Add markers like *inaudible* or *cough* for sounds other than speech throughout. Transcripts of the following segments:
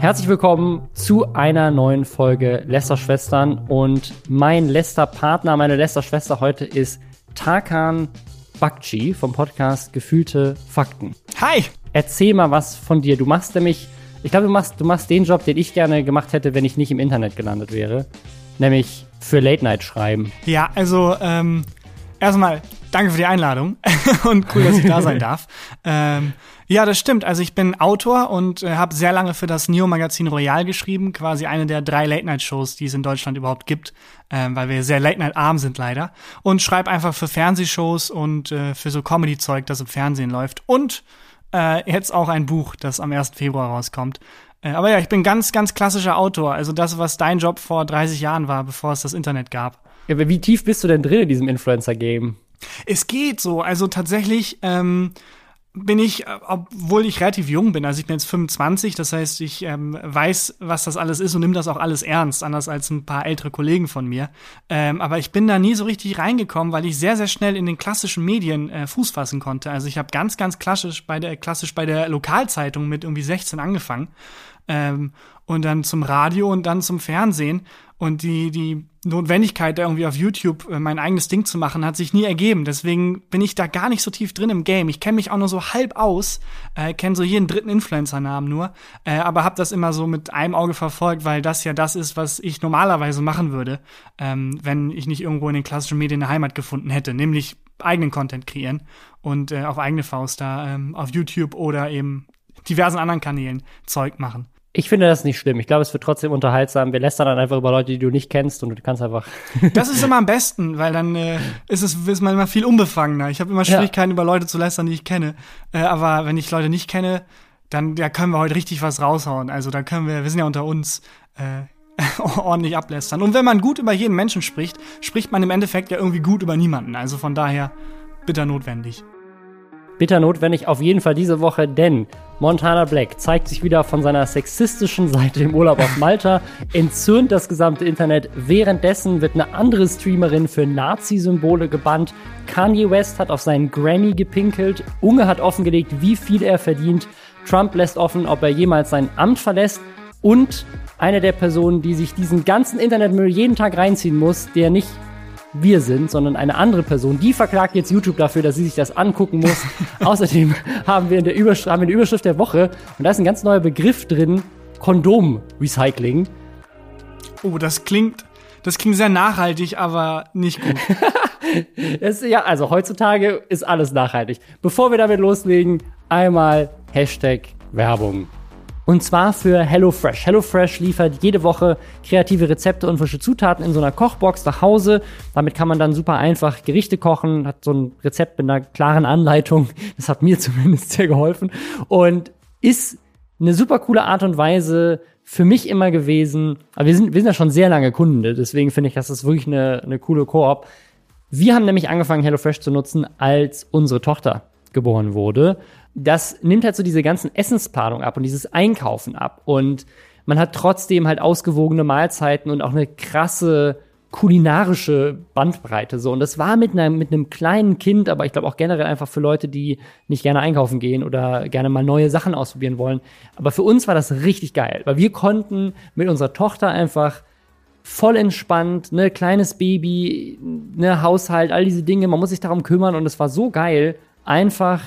Herzlich willkommen zu einer neuen Folge Lästerschwestern und mein Lästerpartner, meine Lästerschwester heute ist Tarkan Bakci vom Podcast Gefühlte Fakten. Hi! Erzähl mal was von dir. Du machst nämlich, ich glaube, du machst, du machst den Job, den ich gerne gemacht hätte, wenn ich nicht im Internet gelandet wäre. Nämlich für Late Night schreiben. Ja, also ähm, erstmal danke für die Einladung *laughs* und cool, dass ich da sein *laughs* darf. Ähm, ja, das stimmt. Also ich bin Autor und äh, habe sehr lange für das Neo-Magazin Royal geschrieben, quasi eine der drei Late-Night-Shows, die es in Deutschland überhaupt gibt, ähm, weil wir sehr Late-Night-arm sind leider. Und schreibe einfach für Fernsehshows und äh, für so Comedy-Zeug, das im Fernsehen läuft. Und äh, jetzt auch ein Buch, das am 1. Februar rauskommt. Äh, aber ja, ich bin ganz, ganz klassischer Autor. Also das, was dein Job vor 30 Jahren war, bevor es das Internet gab. Wie tief bist du denn drin in diesem Influencer-Game? Es geht so. Also tatsächlich ähm, bin ich, äh, obwohl ich relativ jung bin, also ich bin jetzt 25, das heißt, ich ähm, weiß, was das alles ist und nehme das auch alles ernst, anders als ein paar ältere Kollegen von mir. Ähm, aber ich bin da nie so richtig reingekommen, weil ich sehr, sehr schnell in den klassischen Medien äh, Fuß fassen konnte. Also ich habe ganz, ganz klassisch bei der, klassisch bei der Lokalzeitung mit irgendwie 16 angefangen. Ähm, und dann zum Radio und dann zum Fernsehen. Und die, die Notwendigkeit, da irgendwie auf YouTube äh, mein eigenes Ding zu machen, hat sich nie ergeben. Deswegen bin ich da gar nicht so tief drin im Game. Ich kenne mich auch nur so halb aus, äh, kenne so jeden dritten Influencer-Namen nur, äh, aber habe das immer so mit einem Auge verfolgt, weil das ja das ist, was ich normalerweise machen würde, ähm, wenn ich nicht irgendwo in den klassischen Medien eine Heimat gefunden hätte, nämlich eigenen Content kreieren und äh, auf eigene Faust da ähm, auf YouTube oder eben diversen anderen Kanälen Zeug machen. Ich finde das nicht schlimm. Ich glaube, es wird trotzdem unterhaltsam. Wir lästern dann einfach über Leute, die du nicht kennst und du kannst einfach. *laughs* das ist immer am besten, weil dann äh, ist es ist man immer viel unbefangener. Ich habe immer Schwierigkeiten, ja. über Leute zu lästern, die ich kenne. Äh, aber wenn ich Leute nicht kenne, dann ja, können wir heute richtig was raushauen. Also da können wir, wir sind ja unter uns, äh, *laughs* ordentlich ablästern. Und wenn man gut über jeden Menschen spricht, spricht man im Endeffekt ja irgendwie gut über niemanden. Also von daher bitter notwendig bitter notwendig auf jeden Fall diese Woche, denn Montana Black zeigt sich wieder von seiner sexistischen Seite im Urlaub auf Malta, entzürnt das gesamte Internet. Währenddessen wird eine andere Streamerin für Nazi-Symbole gebannt. Kanye West hat auf seinen Grammy gepinkelt. Unge hat offengelegt, wie viel er verdient. Trump lässt offen, ob er jemals sein Amt verlässt. Und eine der Personen, die sich diesen ganzen Internetmüll jeden Tag reinziehen muss, der nicht wir sind, sondern eine andere Person. Die verklagt jetzt YouTube dafür, dass sie sich das angucken muss. *laughs* Außerdem haben wir in der Überschrift, haben wir eine Überschrift der Woche und da ist ein ganz neuer Begriff drin: Kondom-Recycling. Oh, das klingt, das klingt sehr nachhaltig, aber nicht gut. *laughs* es, ja, also heutzutage ist alles nachhaltig. Bevor wir damit loslegen, einmal Hashtag Werbung. Und zwar für HelloFresh. HelloFresh liefert jede Woche kreative Rezepte und frische Zutaten in so einer Kochbox nach Hause. Damit kann man dann super einfach Gerichte kochen, hat so ein Rezept mit einer klaren Anleitung. *laughs* Das hat mir zumindest sehr geholfen. Und ist eine super coole Art und Weise für mich immer gewesen. Aber wir sind, wir sind ja schon sehr lange Kunden, deswegen finde ich, das ist wirklich eine, eine coole Koop. Wir haben nämlich angefangen, HelloFresh zu nutzen, als unsere Tochter geboren wurde das nimmt halt so diese ganzen Essensplanung ab und dieses Einkaufen ab. Und man hat trotzdem halt ausgewogene Mahlzeiten und auch eine krasse kulinarische Bandbreite so. Und das war mit einem mit einem kleinen Kind, aber ich glaube auch generell einfach für Leute, die nicht gerne einkaufen gehen oder gerne mal neue Sachen ausprobieren wollen, aber für uns war das richtig geil, weil wir konnten mit unserer Tochter einfach voll entspannt, ne kleines Baby, ne Haushalt, all diese Dinge, man muss sich darum kümmern und es war so geil, einfach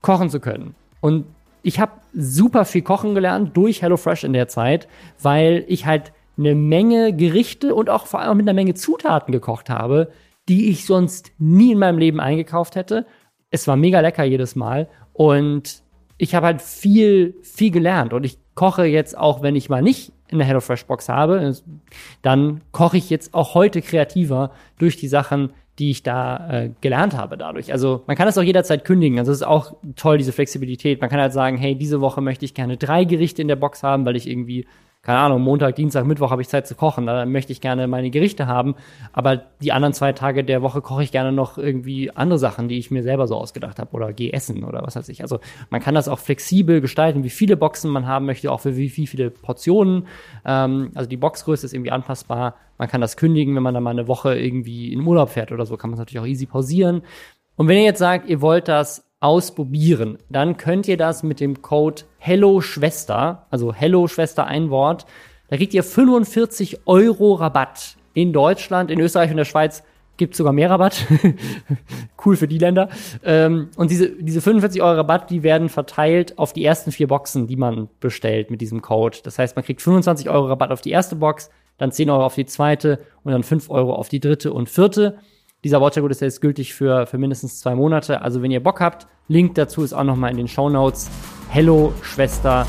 kochen zu können. Und ich habe super viel kochen gelernt durch HelloFresh in der Zeit, weil ich halt eine Menge Gerichte und auch vor allem mit einer Menge Zutaten gekocht habe, die ich sonst nie in meinem Leben eingekauft hätte. Es war mega lecker jedes Mal und ich habe halt viel, viel gelernt und ich koche jetzt auch, wenn ich mal nicht in der HelloFresh Box habe, dann koche ich jetzt auch heute kreativer durch die Sachen, die ich da äh, gelernt habe dadurch. Also man kann das auch jederzeit kündigen. Also es ist auch toll, diese Flexibilität. Man kann halt sagen, hey, diese Woche möchte ich gerne drei Gerichte in der Box haben, weil ich irgendwie keine Ahnung, Montag, Dienstag, Mittwoch habe ich Zeit zu kochen, da möchte ich gerne meine Gerichte haben, aber die anderen zwei Tage der Woche koche ich gerne noch irgendwie andere Sachen, die ich mir selber so ausgedacht habe oder gehe essen oder was weiß ich. Also man kann das auch flexibel gestalten, wie viele Boxen man haben möchte, auch für wie, wie viele Portionen. Ähm, also die Boxgröße ist irgendwie anpassbar. Man kann das kündigen, wenn man dann mal eine Woche irgendwie in Urlaub fährt oder so, kann man es natürlich auch easy pausieren. Und wenn ihr jetzt sagt, ihr wollt das ausprobieren, dann könnt ihr das mit dem Code Hello Schwester, also Hello Schwester ein Wort, da kriegt ihr 45 Euro Rabatt in Deutschland, in Österreich und der Schweiz gibt sogar mehr Rabatt. *laughs* cool für die Länder. Ähm, und diese, diese 45 Euro Rabatt, die werden verteilt auf die ersten vier Boxen, die man bestellt mit diesem Code. Das heißt, man kriegt 25 Euro Rabatt auf die erste Box, dann 10 Euro auf die zweite und dann 5 Euro auf die dritte und vierte. Dieser Vouchercode ist jetzt gültig für, für mindestens zwei Monate. Also wenn ihr Bock habt, Link dazu ist auch nochmal in den Show Notes. Hello, Schwester.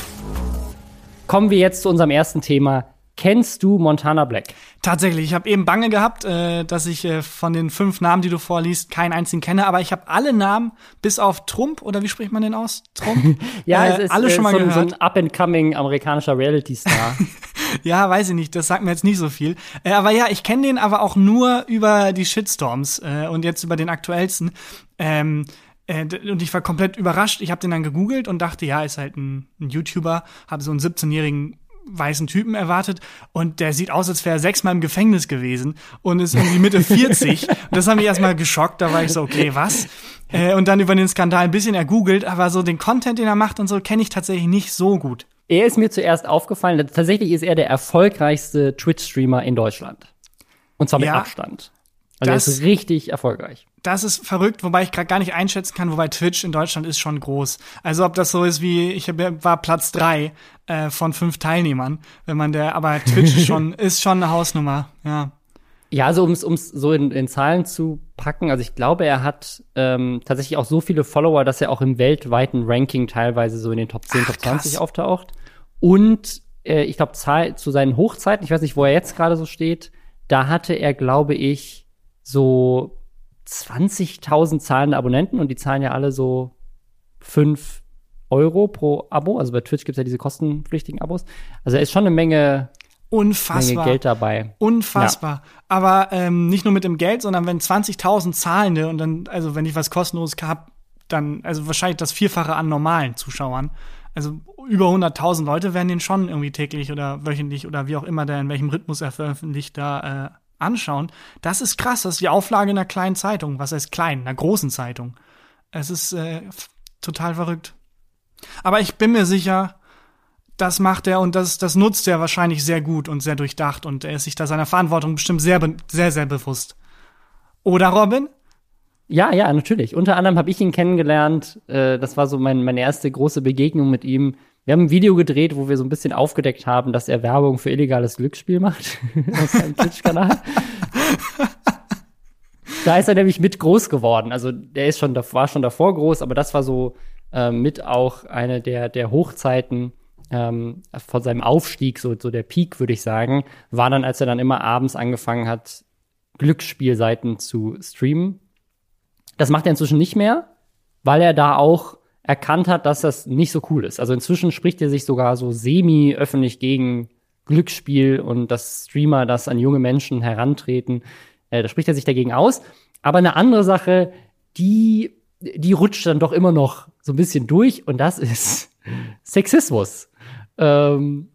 Kommen wir jetzt zu unserem ersten Thema. Kennst du Montana Black? Tatsächlich, ich habe eben Bange gehabt, äh, dass ich äh, von den fünf Namen, die du vorliest, keinen einzigen kenne, aber ich habe alle Namen bis auf Trump oder wie spricht man den aus? Trump? *laughs* ja, äh, es ist alle schon mal so, gehört. so ein up-and-coming amerikanischer Reality-Star. *laughs* ja, weiß ich nicht, das sagt mir jetzt nicht so viel. Äh, aber ja, ich kenne den aber auch nur über die Shitstorms äh, und jetzt über den aktuellsten. Ähm, äh, und ich war komplett überrascht. Ich habe den dann gegoogelt und dachte, ja, ist halt ein, ein YouTuber, habe so einen 17-jährigen weißen Typen erwartet und der sieht aus, als wäre er sechsmal im Gefängnis gewesen und ist irgendwie Mitte 40. *laughs* Und das hat mich erstmal geschockt. Da war ich so, okay, was? Äh, und dann über den Skandal ein bisschen ergoogelt, aber so den Content, den er macht und so, kenne ich tatsächlich nicht so gut. Er ist mir zuerst aufgefallen, tatsächlich ist er der erfolgreichste Twitch-Streamer in Deutschland. Und zwar mit ja, Abstand. Also das, er ist richtig erfolgreich das ist verrückt, wobei ich gerade gar nicht einschätzen kann, wobei Twitch in Deutschland ist schon groß. Also ob das so ist wie, ich war Platz drei äh, von fünf Teilnehmern, wenn man der, aber Twitch schon, *laughs* ist schon eine Hausnummer, ja. Ja, also um es so in, in Zahlen zu packen, also ich glaube, er hat ähm, tatsächlich auch so viele Follower, dass er auch im weltweiten Ranking teilweise so in den Top 10, Ach, Top 20 krass. auftaucht. Und äh, ich glaube, zu seinen Hochzeiten, ich weiß nicht, wo er jetzt gerade so steht, da hatte er, glaube ich, so 20.000 zahlende Abonnenten und die zahlen ja alle so 5 Euro pro Abo. Also bei Twitch gibt es ja diese kostenpflichtigen Abos. Also da ist schon eine Menge, Unfassbar. Menge Geld dabei. Unfassbar. Ja. Aber ähm, nicht nur mit dem Geld, sondern wenn 20.000 Zahlende und dann, also wenn ich was kostenloses habe, dann, also wahrscheinlich das Vierfache an normalen Zuschauern. Also über 100.000 Leute werden den schon irgendwie täglich oder wöchentlich oder wie auch immer der in welchem Rhythmus er veröffentlicht da äh, anschauen, das ist krass. Das ist die Auflage einer kleinen Zeitung. Was heißt klein? Einer großen Zeitung. Es ist äh, total verrückt. Aber ich bin mir sicher, das macht er und das, das nutzt er wahrscheinlich sehr gut und sehr durchdacht und er ist sich da seiner Verantwortung bestimmt sehr, sehr, sehr bewusst. Oder Robin? Ja, ja, natürlich. Unter anderem habe ich ihn kennengelernt. Äh, das war so mein, meine erste große Begegnung mit ihm wir haben ein Video gedreht, wo wir so ein bisschen aufgedeckt haben, dass er Werbung für illegales Glücksspiel macht *laughs* auf seinem Twitch-Kanal. *laughs* da ist er nämlich mit groß geworden. Also der ist schon, war schon davor groß, aber das war so äh, mit auch eine der, der Hochzeiten ähm, von seinem Aufstieg, so, so der Peak, würde ich sagen, war dann, als er dann immer abends angefangen hat, Glücksspielseiten zu streamen. Das macht er inzwischen nicht mehr, weil er da auch erkannt hat, dass das nicht so cool ist. Also inzwischen spricht er sich sogar so semi-öffentlich gegen Glücksspiel und dass Streamer das an junge Menschen herantreten. Äh, da spricht er sich dagegen aus. Aber eine andere Sache, die, die rutscht dann doch immer noch so ein bisschen durch und das ist *laughs* Sexismus. Ähm,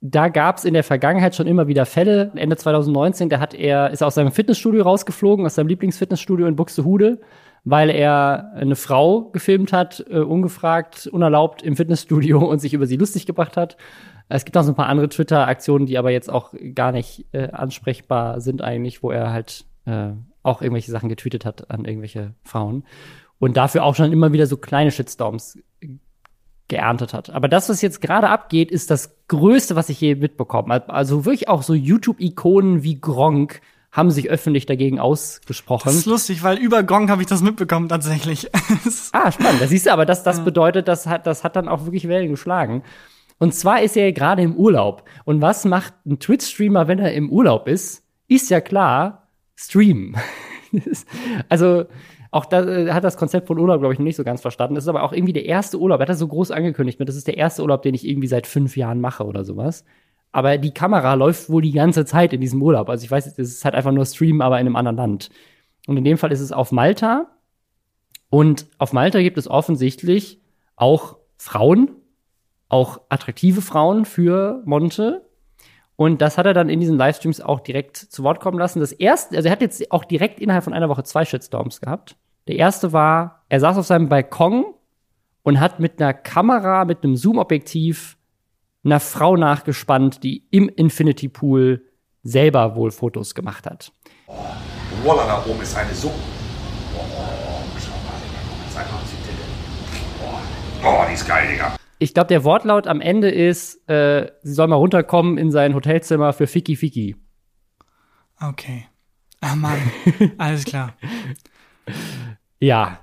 da gab es in der Vergangenheit schon immer wieder Fälle. Ende 2019, da hat er, ist er aus seinem Fitnessstudio rausgeflogen, aus seinem Lieblingsfitnessstudio in Buxtehude weil er eine Frau gefilmt hat, äh, ungefragt, unerlaubt im Fitnessstudio *laughs* und sich über sie lustig gebracht hat. Es gibt noch so ein paar andere Twitter-Aktionen, die aber jetzt auch gar nicht äh, ansprechbar sind eigentlich, wo er halt äh, auch irgendwelche Sachen getweetet hat an irgendwelche Frauen. Und dafür auch schon immer wieder so kleine Shitstorms geerntet hat. Aber das, was jetzt gerade abgeht, ist das Größte, was ich je mitbekommen habe. Also wirklich auch so YouTube-Ikonen wie Gronk haben sich öffentlich dagegen ausgesprochen. Das ist lustig, weil über Gong habe ich das mitbekommen tatsächlich. *laughs* ah, spannend. Das siehst du aber, das, das bedeutet, das hat, das hat dann auch wirklich Wellen geschlagen. Und zwar ist er gerade im Urlaub. Und was macht ein Twitch-Streamer, wenn er im Urlaub ist? Ist ja klar, streamen. *laughs* also, auch da äh, hat das Konzept von Urlaub, glaube ich, noch nicht so ganz verstanden. Das ist aber auch irgendwie der erste Urlaub. Er hat das so groß angekündigt mit, das ist der erste Urlaub, den ich irgendwie seit fünf Jahren mache oder sowas. Aber die Kamera läuft wohl die ganze Zeit in diesem Urlaub. Also ich weiß, es ist halt einfach nur Stream, aber in einem anderen Land. Und in dem Fall ist es auf Malta. Und auf Malta gibt es offensichtlich auch Frauen, auch attraktive Frauen für Monte. Und das hat er dann in diesen Livestreams auch direkt zu Wort kommen lassen. Das erste, also er hat jetzt auch direkt innerhalb von einer Woche zwei Shitstorms gehabt. Der erste war er saß auf seinem Balkon und hat mit einer Kamera, mit einem Zoom-Objektiv einer Frau nachgespannt, die im Infinity Pool selber wohl Fotos gemacht hat. Voila, da oben ist eine so. Oh, oh, die ist geil, Digga. Ich glaube, der Wortlaut am Ende ist, äh, sie soll mal runterkommen in sein Hotelzimmer für Fiki Fiki. Okay. Ah Mann, *laughs* alles klar. Ja.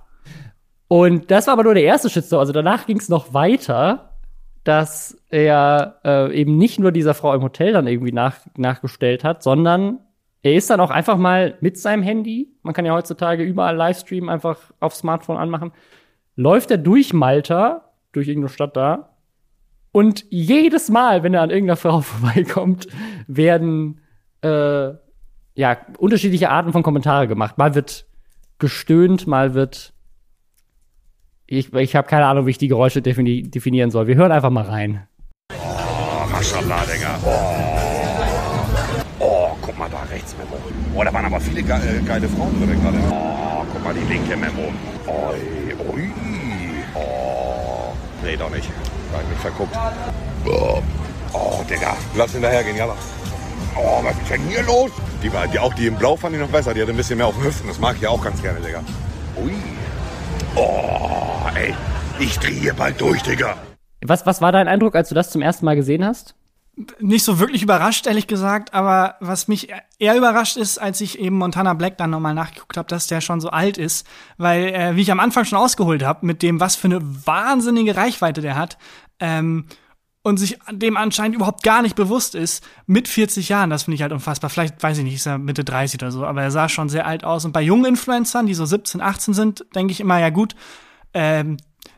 Und das war aber nur der erste Shitstorm. Also danach ging es noch weiter, dass er äh, eben nicht nur dieser Frau im Hotel dann irgendwie nach, nachgestellt hat, sondern er ist dann auch einfach mal mit seinem Handy, man kann ja heutzutage überall Livestream einfach auf Smartphone anmachen, läuft er durch Malta, durch irgendeine Stadt da, und jedes Mal, wenn er an irgendeiner Frau *laughs* vorbeikommt, werden äh, ja unterschiedliche Arten von Kommentare gemacht. Mal wird gestöhnt, mal wird ich, ich habe keine Ahnung, wie ich die Geräusche defini definieren soll. Wir hören einfach mal rein. Oh, Maschallah, Digga. Oh. oh, guck mal da rechts, Memo. Oh, da waren aber viele ge äh, geile Frauen drin gerade. Oh, guck mal die linke Memo. Oh, nee, doch nicht. Da hab ich mich verguckt. Oh, Digga. Lass hinterhergehen, ja. Oh, was ist denn hier los? Die, war, die, auch die im Blau fand ich noch besser. Die hatte ein bisschen mehr auf den Hüften. Das mag ich ja auch ganz gerne, Digga. Ui. Oh, ey. Ich drehe hier bald durch, Digga. Was, was war dein Eindruck, als du das zum ersten Mal gesehen hast? Nicht so wirklich überrascht, ehrlich gesagt, aber was mich eher überrascht ist, als ich eben Montana Black dann nochmal nachgeguckt habe, dass der schon so alt ist, weil, äh, wie ich am Anfang schon ausgeholt habe, mit dem, was für eine wahnsinnige Reichweite der hat, ähm, und sich dem anscheinend überhaupt gar nicht bewusst ist, mit 40 Jahren, das finde ich halt unfassbar. Vielleicht, weiß ich nicht, ist er Mitte 30 oder so, aber er sah schon sehr alt aus. Und bei jungen Influencern, die so 17, 18 sind, denke ich immer, ja gut, ähm,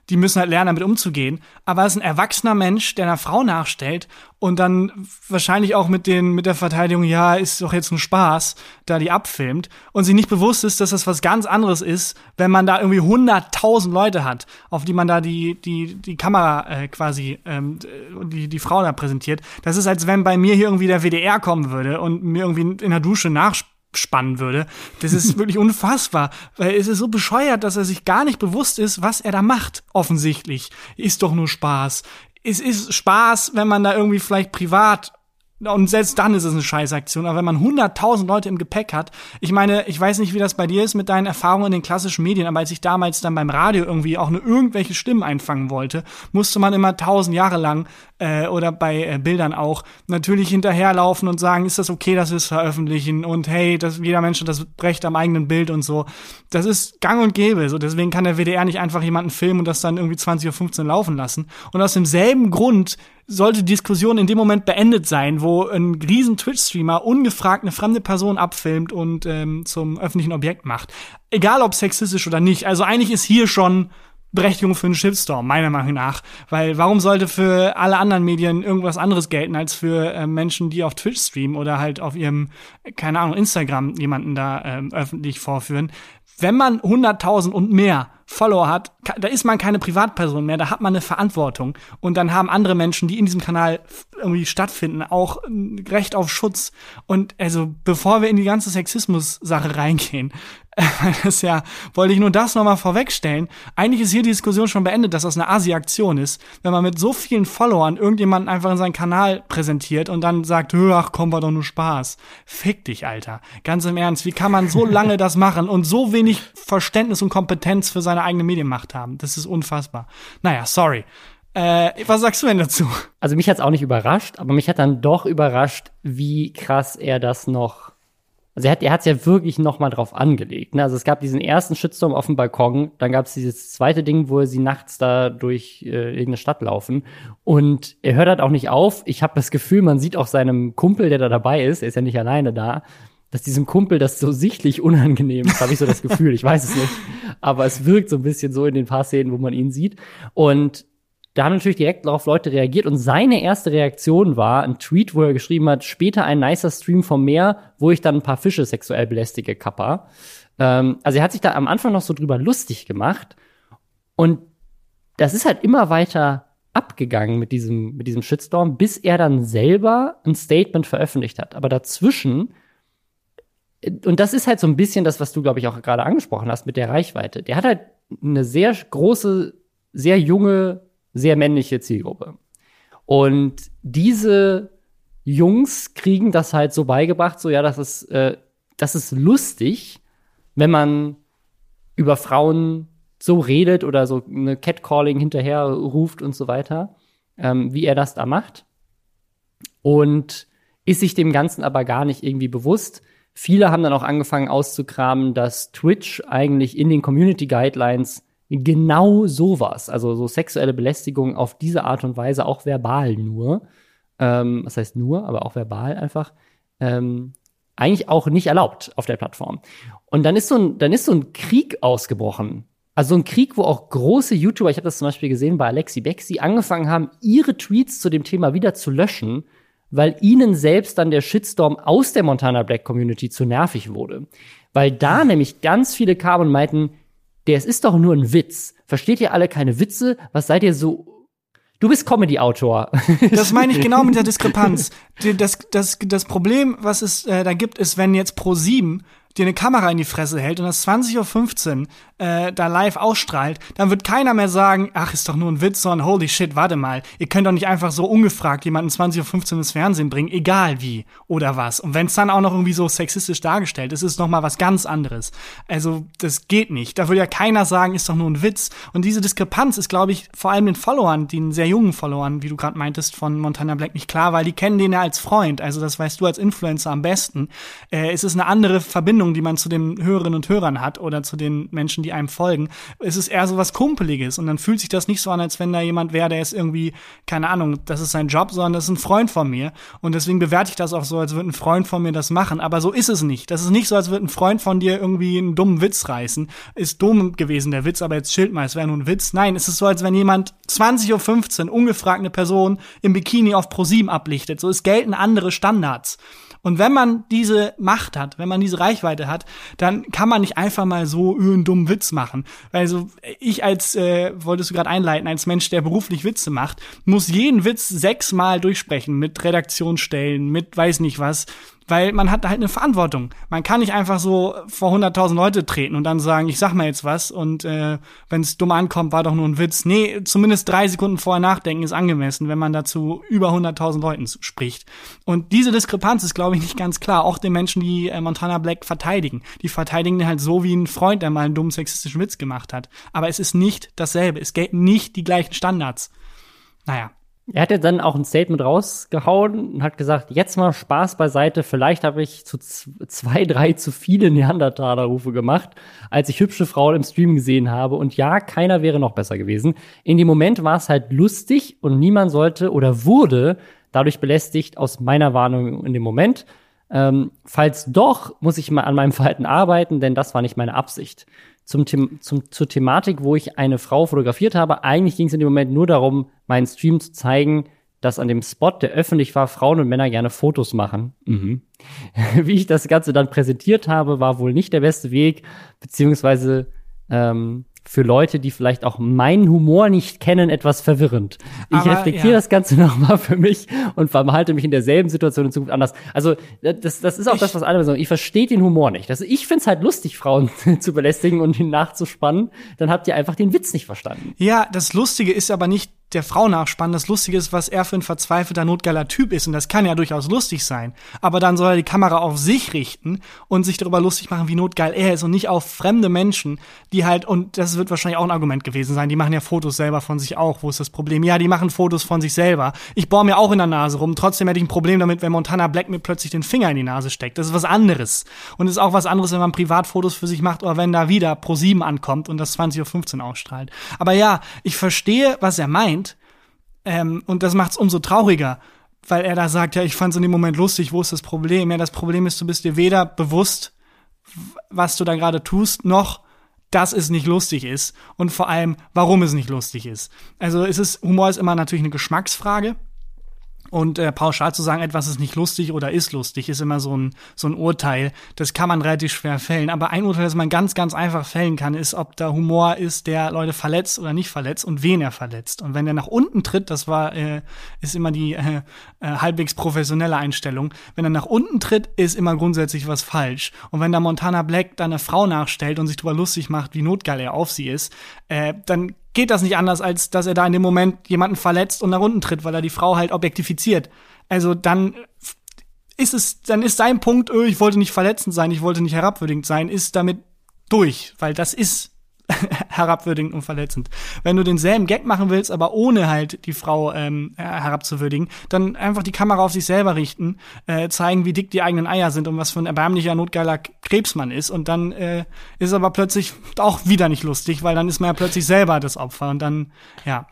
die müssen halt lernen, damit umzugehen. Aber es ist ein erwachsener Mensch, der einer Frau nachstellt und dann wahrscheinlich auch mit den, mit der Verteidigung, ja, ist doch jetzt ein Spaß, da die abfilmt und sich nicht bewusst ist, dass das was ganz anderes ist, wenn man da irgendwie hunderttausend Leute hat, auf die man da die, die, die Kamera äh, quasi, ähm, die, die Frau da präsentiert. Das ist, als wenn bei mir hier irgendwie der WDR kommen würde und mir irgendwie in der Dusche nachspielt spannen würde. Das ist *laughs* wirklich unfassbar, weil es ist so bescheuert, dass er sich gar nicht bewusst ist, was er da macht. Offensichtlich ist doch nur Spaß. Es ist Spaß, wenn man da irgendwie vielleicht privat und selbst dann ist es eine Scheißaktion. Aber wenn man 100.000 Leute im Gepäck hat, ich meine, ich weiß nicht, wie das bei dir ist mit deinen Erfahrungen in den klassischen Medien, aber als ich damals dann beim Radio irgendwie auch nur irgendwelche Stimmen einfangen wollte, musste man immer tausend Jahre lang äh, oder bei äh, Bildern auch natürlich hinterherlaufen und sagen, ist das okay, dass wir es veröffentlichen und hey, dass jeder Mensch das Recht am eigenen Bild und so. Das ist gang und gäbe. So, deswegen kann der WDR nicht einfach jemanden filmen und das dann irgendwie 20.15 Uhr laufen lassen. Und aus demselben Grund sollte die Diskussion in dem Moment beendet sein, wo ein riesen Twitch-Streamer ungefragt eine fremde Person abfilmt und ähm, zum öffentlichen Objekt macht. Egal ob sexistisch oder nicht. Also eigentlich ist hier schon Berechtigung für einen Shitstorm, meiner Meinung nach. Weil warum sollte für alle anderen Medien irgendwas anderes gelten als für äh, Menschen, die auf Twitch streamen oder halt auf ihrem, keine Ahnung, Instagram jemanden da ähm, öffentlich vorführen? Wenn man 100.000 und mehr Follower hat, da ist man keine Privatperson mehr, da hat man eine Verantwortung. Und dann haben andere Menschen, die in diesem Kanal irgendwie stattfinden, auch ein Recht auf Schutz. Und also, bevor wir in die ganze Sexismus-Sache reingehen, *laughs* das ja, wollte ich nur das nochmal vorwegstellen. Eigentlich ist hier die Diskussion schon beendet, dass das eine Asi-Aktion ist. Wenn man mit so vielen Followern irgendjemanden einfach in seinen Kanal präsentiert und dann sagt, ach komm, war doch nur Spaß. Fick dich, Alter. Ganz im Ernst, wie kann man so *laughs* lange das machen und so wenig Verständnis und Kompetenz für seine eigene Medienmacht haben. Das ist unfassbar. Naja, sorry. Äh, was sagst du denn dazu? Also mich hat es auch nicht überrascht, aber mich hat dann doch überrascht, wie krass er das noch. Also er hat er hat's ja wirklich noch mal drauf angelegt. Ne? Also es gab diesen ersten Shitstorm auf dem Balkon, dann gab es dieses zweite Ding, wo sie nachts da durch äh, irgendeine Stadt laufen und er hört halt auch nicht auf. Ich habe das Gefühl, man sieht auch seinem Kumpel, der da dabei ist, er ist ja nicht alleine da, dass diesem Kumpel das so sichtlich unangenehm ist, habe ich so das Gefühl. Ich weiß es nicht. Aber es wirkt so ein bisschen so in den paar Szenen, wo man ihn sieht. Und da haben natürlich direkt darauf Leute reagiert und seine erste Reaktion war ein Tweet, wo er geschrieben hat, später ein nicer Stream vom Meer, wo ich dann ein paar Fische sexuell belästige, Kappa. Ähm, also er hat sich da am Anfang noch so drüber lustig gemacht und das ist halt immer weiter abgegangen mit diesem, mit diesem Shitstorm, bis er dann selber ein Statement veröffentlicht hat. Aber dazwischen und das ist halt so ein bisschen das, was du, glaube ich, auch gerade angesprochen hast mit der Reichweite. Der hat halt eine sehr große, sehr junge, sehr männliche Zielgruppe. Und diese Jungs kriegen das halt so beigebracht, so ja, das ist, äh, das ist lustig, wenn man über Frauen so redet oder so eine Catcalling hinterher ruft und so weiter, ähm, wie er das da macht. Und ist sich dem Ganzen aber gar nicht irgendwie bewusst. Viele haben dann auch angefangen auszukramen, dass Twitch eigentlich in den Community Guidelines genau sowas, also so sexuelle Belästigung auf diese Art und Weise, auch verbal nur, ähm, was heißt nur, aber auch verbal einfach, ähm, eigentlich auch nicht erlaubt auf der Plattform. Und dann ist so ein, dann ist so ein Krieg ausgebrochen. Also ein Krieg, wo auch große YouTuber, ich habe das zum Beispiel gesehen bei Alexi Bexi, angefangen haben, ihre Tweets zu dem Thema wieder zu löschen, weil ihnen selbst dann der Shitstorm aus der Montana Black Community zu nervig wurde. Weil da nämlich ganz viele kamen und meinten, es ist doch nur ein Witz. Versteht ihr alle keine Witze? Was seid ihr so Du bist Comedy-Autor. *laughs* Das meine ich genau mit der Diskrepanz. Das, das, das Problem, was es äh, da gibt, ist, wenn jetzt pro sieben dir eine Kamera in die Fresse hält und das 20.15 Uhr äh, da live ausstrahlt, dann wird keiner mehr sagen, ach, ist doch nur ein Witz, sondern holy shit, warte mal, ihr könnt doch nicht einfach so ungefragt jemanden 20.15 Uhr ins Fernsehen bringen, egal wie oder was. Und wenn es dann auch noch irgendwie so sexistisch dargestellt ist, ist es noch mal was ganz anderes. Also, das geht nicht. Da würde ja keiner sagen, ist doch nur ein Witz. Und diese Diskrepanz ist, glaube ich, vor allem den Followern, den sehr jungen Followern, wie du gerade meintest, von Montana Black nicht klar, weil die kennen den ja als Freund. Also, das weißt du als Influencer am besten. Äh, es ist eine andere Verbindung, die man zu den Hörerinnen und Hörern hat oder zu den Menschen, die einem folgen. Es ist eher so was Kumpeliges und dann fühlt sich das nicht so an, als wenn da jemand wäre, der ist irgendwie, keine Ahnung, das ist sein Job, sondern das ist ein Freund von mir. Und deswegen bewerte ich das auch so, als würde ein Freund von mir das machen. Aber so ist es nicht. Das ist nicht so, als würde ein Freund von dir irgendwie einen dummen Witz reißen. Ist dumm gewesen, der Witz, aber jetzt schild mal, es wäre nur ein Witz. Nein, es ist so, als wenn jemand 20.15 Uhr ungefragt eine Person im Bikini auf ProSieben ablichtet. So, es gelten andere Standards. Und wenn man diese Macht hat, wenn man diese Reichweite hat, dann kann man nicht einfach mal so einen dummen Witz machen. Also ich als, äh, wolltest du gerade einleiten, als Mensch, der beruflich Witze macht, muss jeden Witz sechsmal durchsprechen mit Redaktionsstellen, mit weiß nicht was weil man hat halt eine Verantwortung. Man kann nicht einfach so vor 100.000 Leute treten und dann sagen, ich sag mal jetzt was und äh, wenn es dumm ankommt, war doch nur ein Witz. Nee, zumindest drei Sekunden vorher nachdenken ist angemessen, wenn man dazu über 100.000 Leuten spricht. Und diese Diskrepanz ist, glaube ich, nicht ganz klar. Auch den Menschen, die äh, Montana Black verteidigen. Die verteidigen halt so wie ein Freund, der mal einen dummen sexistischen Witz gemacht hat. Aber es ist nicht dasselbe. Es gelten nicht die gleichen Standards. Naja. Er hat ja dann auch ein Statement rausgehauen und hat gesagt, jetzt mal Spaß beiseite, vielleicht habe ich zu zwei, drei zu viele Neandertaler-Rufe gemacht, als ich hübsche Frauen im Stream gesehen habe. Und ja, keiner wäre noch besser gewesen. In dem Moment war es halt lustig und niemand sollte oder wurde dadurch belästigt aus meiner Warnung in dem Moment. Ähm, falls doch, muss ich mal an meinem Verhalten arbeiten, denn das war nicht meine Absicht zum, zum, zur Thematik, wo ich eine Frau fotografiert habe. Eigentlich ging es in dem Moment nur darum, meinen Stream zu zeigen, dass an dem Spot, der öffentlich war, Frauen und Männer gerne Fotos machen. Mhm. *laughs* Wie ich das Ganze dann präsentiert habe, war wohl nicht der beste Weg, beziehungsweise ähm, für Leute, die vielleicht auch meinen Humor nicht kennen, etwas verwirrend. Ich Aber, reflektiere ja. das Ganze *laughs* nochmal für mich und verhalte mich in derselben Situation in Zukunft anders. Also das, das ist auch ich, das, was alle sagen. Ich verstehe den Humor nicht. Also ich finde es halt lustig, Frauen *laughs* zu belästigen und ihn nachzuspannen. Dann habt ihr einfach den Witz nicht verstanden. Ja, das Lustige ist aber nicht der Frau nachspannen. Das Lustige ist, was er für ein verzweifelter, notgeiler Typ ist. Und das kann ja durchaus lustig sein. Aber dann soll er die Kamera auf sich richten und sich darüber lustig machen, wie notgeil er ist und nicht auf fremde Menschen, die halt, und das wird wahrscheinlich auch ein Argument gewesen sein, die machen ja Fotos selber von sich auch. Wo ist das Problem? Ja, die machen Fotos von sich selber. Ich bohre mir auch in der Nase rum. Trotzdem hätte ich ein Problem damit, wenn Montana Black mir plötzlich den Finger in die Nase steckt. Das ist was anderes. Und es ist auch was anderes, wenn man Privatfotos für sich macht oder wenn da wieder Pro 7 ankommt und das 20.15 Uhr ausstrahlt. Aber ja, ich verstehe, was er meint. Ähm, und das macht es umso trauriger, weil er da sagt, ja, ich fand es in dem Moment lustig, wo ist das Problem? Ja, das Problem ist, du bist dir weder bewusst, was du da gerade tust, noch dass es nicht lustig ist und vor allem, warum es nicht lustig ist. Also es ist, Humor ist immer natürlich eine Geschmacksfrage. Und äh, pauschal zu sagen, etwas ist nicht lustig oder ist lustig, ist immer so ein, so ein Urteil. Das kann man relativ schwer fällen. Aber ein Urteil, das man ganz, ganz einfach fällen kann, ist, ob da Humor ist, der Leute verletzt oder nicht verletzt und wen er verletzt. Und wenn er nach unten tritt, das war, äh, ist immer die äh, äh, halbwegs professionelle Einstellung, wenn er nach unten tritt, ist immer grundsätzlich was falsch. Und wenn da Montana Black da eine Frau nachstellt und sich darüber lustig macht, wie notgeil er auf sie ist, äh, dann geht das nicht anders, als dass er da in dem Moment jemanden verletzt und nach unten tritt, weil er die Frau halt objektifiziert. Also dann ist es, dann ist sein Punkt, öh, ich wollte nicht verletzend sein, ich wollte nicht herabwürdigend sein, ist damit durch, weil das ist *laughs* herabwürdigend und verletzend. Wenn du denselben Gag machen willst, aber ohne halt die Frau ähm, herabzuwürdigen, dann einfach die Kamera auf sich selber richten, äh, zeigen, wie dick die eigenen Eier sind und was für ein erbärmlicher, notgeiler Krebs man ist. Und dann äh, ist aber plötzlich auch wieder nicht lustig, weil dann ist man ja plötzlich selber das Opfer und dann, ja.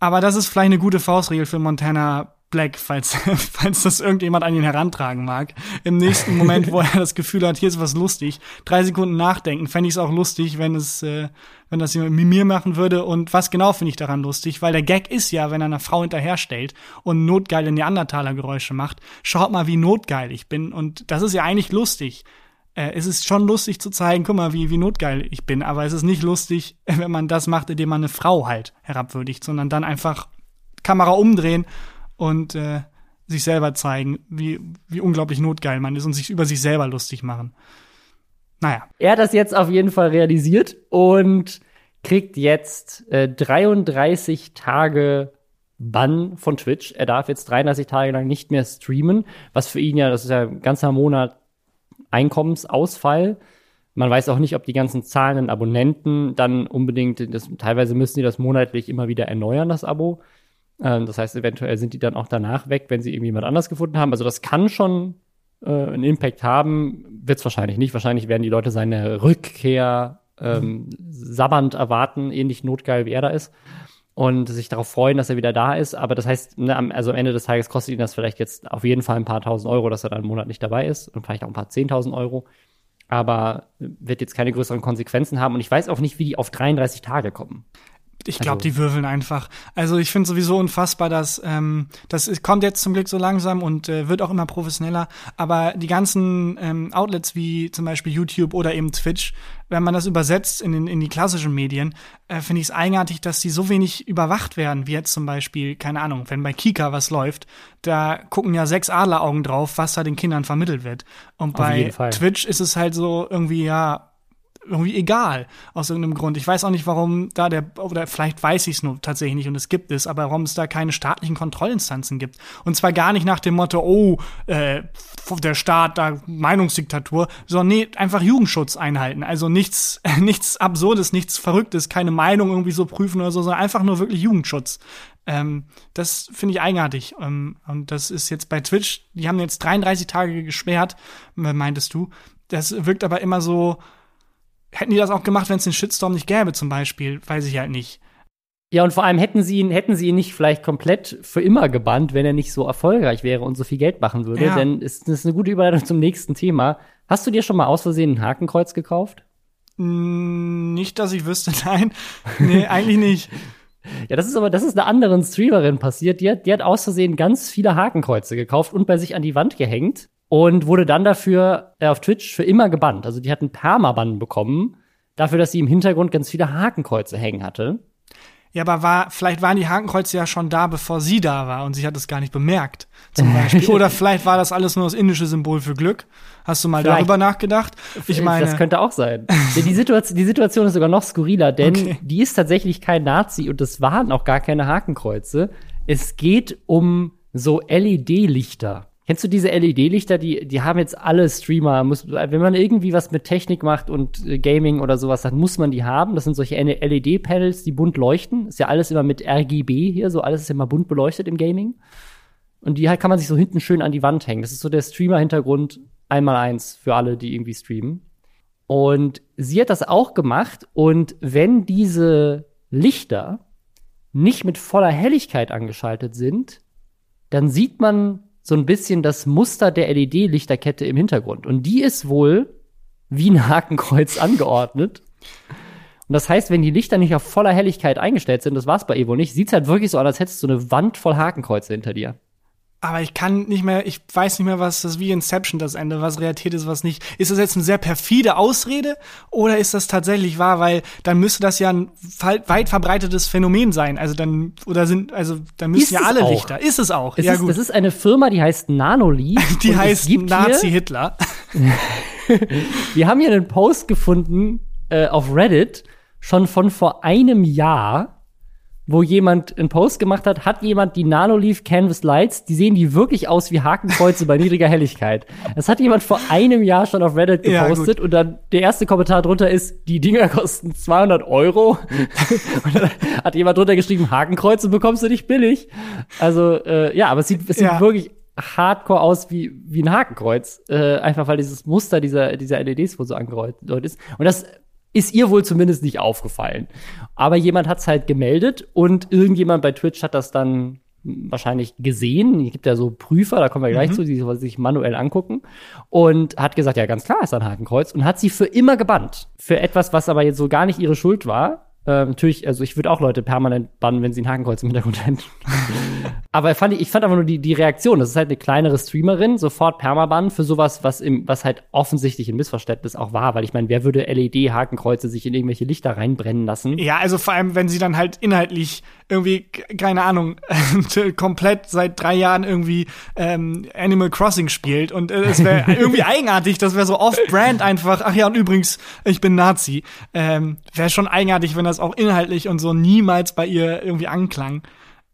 Aber das ist vielleicht eine gute Faustregel für Montana Black, falls, *laughs* falls das irgendjemand an ihn herantragen mag. Im nächsten Moment, wo er das Gefühl hat, hier ist was lustig, drei Sekunden nachdenken, fände ich es auch lustig, wenn es, äh, wenn das jemand mit mir machen würde. Und was genau finde ich daran lustig? Weil der Gag ist ja, wenn er einer Frau hinterher stellt und notgeile Neandertaler-Geräusche macht, schaut mal, wie notgeil ich bin. Und das ist ja eigentlich lustig. Äh, es ist schon lustig zu zeigen, guck mal, wie, wie notgeil ich bin, aber es ist nicht lustig, *laughs* wenn man das macht, indem man eine Frau halt herabwürdigt, sondern dann einfach Kamera umdrehen und äh, sich selber zeigen, wie, wie unglaublich notgeil man ist und sich über sich selber lustig machen. Naja. Er hat das jetzt auf jeden Fall realisiert und kriegt jetzt äh, 33 Tage Bann von Twitch. Er darf jetzt 33 Tage lang nicht mehr streamen, was für ihn ja, das ist ja ein ganzer Monat Einkommensausfall. Man weiß auch nicht, ob die ganzen zahlenden Abonnenten dann unbedingt, das, teilweise müssen die das monatlich immer wieder erneuern, das Abo. Ähm, das heißt, eventuell sind die dann auch danach weg, wenn sie irgendwie jemand anders gefunden haben. Also das kann schon äh, einen Impact haben, wird es wahrscheinlich nicht. Wahrscheinlich werden die Leute seine Rückkehr ähm, sabbernd erwarten, ähnlich notgeil wie er da ist. Und sich darauf freuen, dass er wieder da ist. Aber das heißt, ne, also am Ende des Tages kostet ihn das vielleicht jetzt auf jeden Fall ein paar tausend Euro, dass er dann einen Monat nicht dabei ist und vielleicht auch ein paar zehntausend Euro. Aber wird jetzt keine größeren Konsequenzen haben. Und ich weiß auch nicht, wie die auf 33 Tage kommen. Ich glaube, also, die würfeln einfach. Also ich finde sowieso unfassbar, dass ähm, das ist, kommt jetzt zum Glück so langsam und äh, wird auch immer professioneller. Aber die ganzen ähm, Outlets wie zum Beispiel YouTube oder eben Twitch, wenn man das übersetzt in, in, in die klassischen Medien, äh, finde ich es eigenartig, dass die so wenig überwacht werden, wie jetzt zum Beispiel, keine Ahnung, wenn bei Kika was läuft, da gucken ja sechs Adleraugen drauf, was da den Kindern vermittelt wird. Und bei Twitch ist es halt so irgendwie, ja, irgendwie egal aus irgendeinem Grund. Ich weiß auch nicht, warum da der, oder vielleicht weiß ich es nur tatsächlich nicht und es gibt es, aber warum es da keine staatlichen Kontrollinstanzen gibt. Und zwar gar nicht nach dem Motto, oh, äh, der Staat, da Meinungsdiktatur, sondern nee, einfach Jugendschutz einhalten. Also nichts, *laughs* nichts Absurdes, nichts Verrücktes, keine Meinung irgendwie so prüfen oder so, sondern einfach nur wirklich Jugendschutz. Ähm, das finde ich eigenartig. Ähm, und das ist jetzt bei Twitch, die haben jetzt 33 Tage gesperrt, meintest du. Das wirkt aber immer so, hätten die das auch gemacht, wenn es den Shitstorm nicht gäbe, zum Beispiel? Weiß ich halt nicht. Ja, und vor allem hätten sie ihn, hätten sie ihn nicht vielleicht komplett für immer gebannt, wenn er nicht so erfolgreich wäre und so viel Geld machen würde. Ja. Denn ist das ist eine gute Überleitung zum nächsten Thema. Hast du dir schon mal aus Versehen ein Hakenkreuz gekauft? Nicht, dass ich wüsste, *laughs* nein. Nee, eigentlich nicht. *laughs* Ja, das ist aber, das ist einer anderen Streamerin passiert. Die hat, die hat aus Versehen ganz viele Hakenkreuze gekauft und bei sich an die Wand gehängt und wurde dann dafür äh, auf Twitch für immer gebannt. Also die hat einen Permaban bekommen, dafür, dass sie im Hintergrund ganz viele Hakenkreuze hängen hatte. Ja, aber war, vielleicht waren die Hakenkreuze ja schon da, bevor sie da war und sie hat es gar nicht bemerkt, zum Beispiel. *laughs* Oder vielleicht war das alles nur das indische Symbol für Glück. Hast du mal vielleicht. darüber nachgedacht? Ich meine. Das könnte auch sein. die, Situation, die Situation ist sogar noch skurriler, denn okay. die ist tatsächlich kein Nazi und es waren auch gar keine Hakenkreuze. Es geht um so LED-Lichter. Kennst du diese LED-Lichter? Die, die haben jetzt alle Streamer. Muss, wenn man irgendwie was mit Technik macht und äh, Gaming oder sowas, dann muss man die haben. Das sind solche LED-Panels, die bunt leuchten. Ist ja alles immer mit RGB hier, so alles ist immer bunt beleuchtet im Gaming. Und die halt kann man sich so hinten schön an die Wand hängen. Das ist so der Streamer-Hintergrund einmal eins für alle, die irgendwie streamen. Und sie hat das auch gemacht. Und wenn diese Lichter nicht mit voller Helligkeit angeschaltet sind, dann sieht man so ein bisschen das Muster der LED-Lichterkette im Hintergrund. Und die ist wohl wie ein Hakenkreuz *laughs* angeordnet. Und das heißt, wenn die Lichter nicht auf voller Helligkeit eingestellt sind, das war's bei Evo nicht, sieht's halt wirklich so aus, als hättest du eine Wand voll Hakenkreuze hinter dir. Aber ich kann nicht mehr, ich weiß nicht mehr, was das wie Inception das Ende, was Realität ist, was nicht. Ist das jetzt eine sehr perfide Ausrede oder ist das tatsächlich wahr? Weil dann müsste das ja ein weit verbreitetes Phänomen sein. Also dann, oder sind, also dann müssen ist ja alle Lichter. Ist es auch. Es ja, ist, gut. Das ist eine Firma, die heißt Nanoli. *laughs* Die heißt Nazi Hitler. *laughs* Wir haben hier einen Post gefunden äh, auf Reddit, schon von vor einem Jahr wo jemand einen Post gemacht hat, hat jemand die Nanoleaf Canvas Lights, die sehen die wirklich aus wie Hakenkreuze bei niedriger Helligkeit. Das hat jemand vor einem Jahr schon auf Reddit gepostet ja, und dann der erste Kommentar drunter ist, die Dinger kosten 200 Euro. *laughs* und dann hat jemand drunter geschrieben, Hakenkreuze bekommst du nicht billig. Also, äh, ja, aber es sieht, es sieht ja. wirklich hardcore aus wie, wie ein Hakenkreuz. Äh, einfach weil dieses Muster dieser, dieser LEDs wohl so angerollt ist. Und das ist ihr wohl zumindest nicht aufgefallen. Aber jemand hat es halt gemeldet und irgendjemand bei Twitch hat das dann wahrscheinlich gesehen. Es gibt ja so Prüfer, da kommen wir gleich mhm. zu, die sich manuell angucken. Und hat gesagt, ja, ganz klar ist ein Hakenkreuz. Und hat sie für immer gebannt. Für etwas, was aber jetzt so gar nicht ihre Schuld war. Äh, natürlich, also ich würde auch Leute permanent bannen, wenn sie ein Hakenkreuz im Hintergrund hätten. *laughs* Aber fand ich, ich fand einfach nur die, die Reaktion. Das ist halt eine kleinere Streamerin, sofort Permaban für sowas, was im, was halt offensichtlich ein Missverständnis auch war, weil ich meine, wer würde LED-Hakenkreuze sich in irgendwelche Lichter reinbrennen lassen? Ja, also vor allem, wenn sie dann halt inhaltlich irgendwie, keine Ahnung, *laughs* komplett seit drei Jahren irgendwie ähm, Animal Crossing spielt und äh, es wäre *laughs* irgendwie eigenartig, das wäre so off-brand einfach, ach ja, und übrigens, ich bin Nazi. Ähm, wäre schon eigenartig, wenn das auch inhaltlich und so niemals bei ihr irgendwie anklang.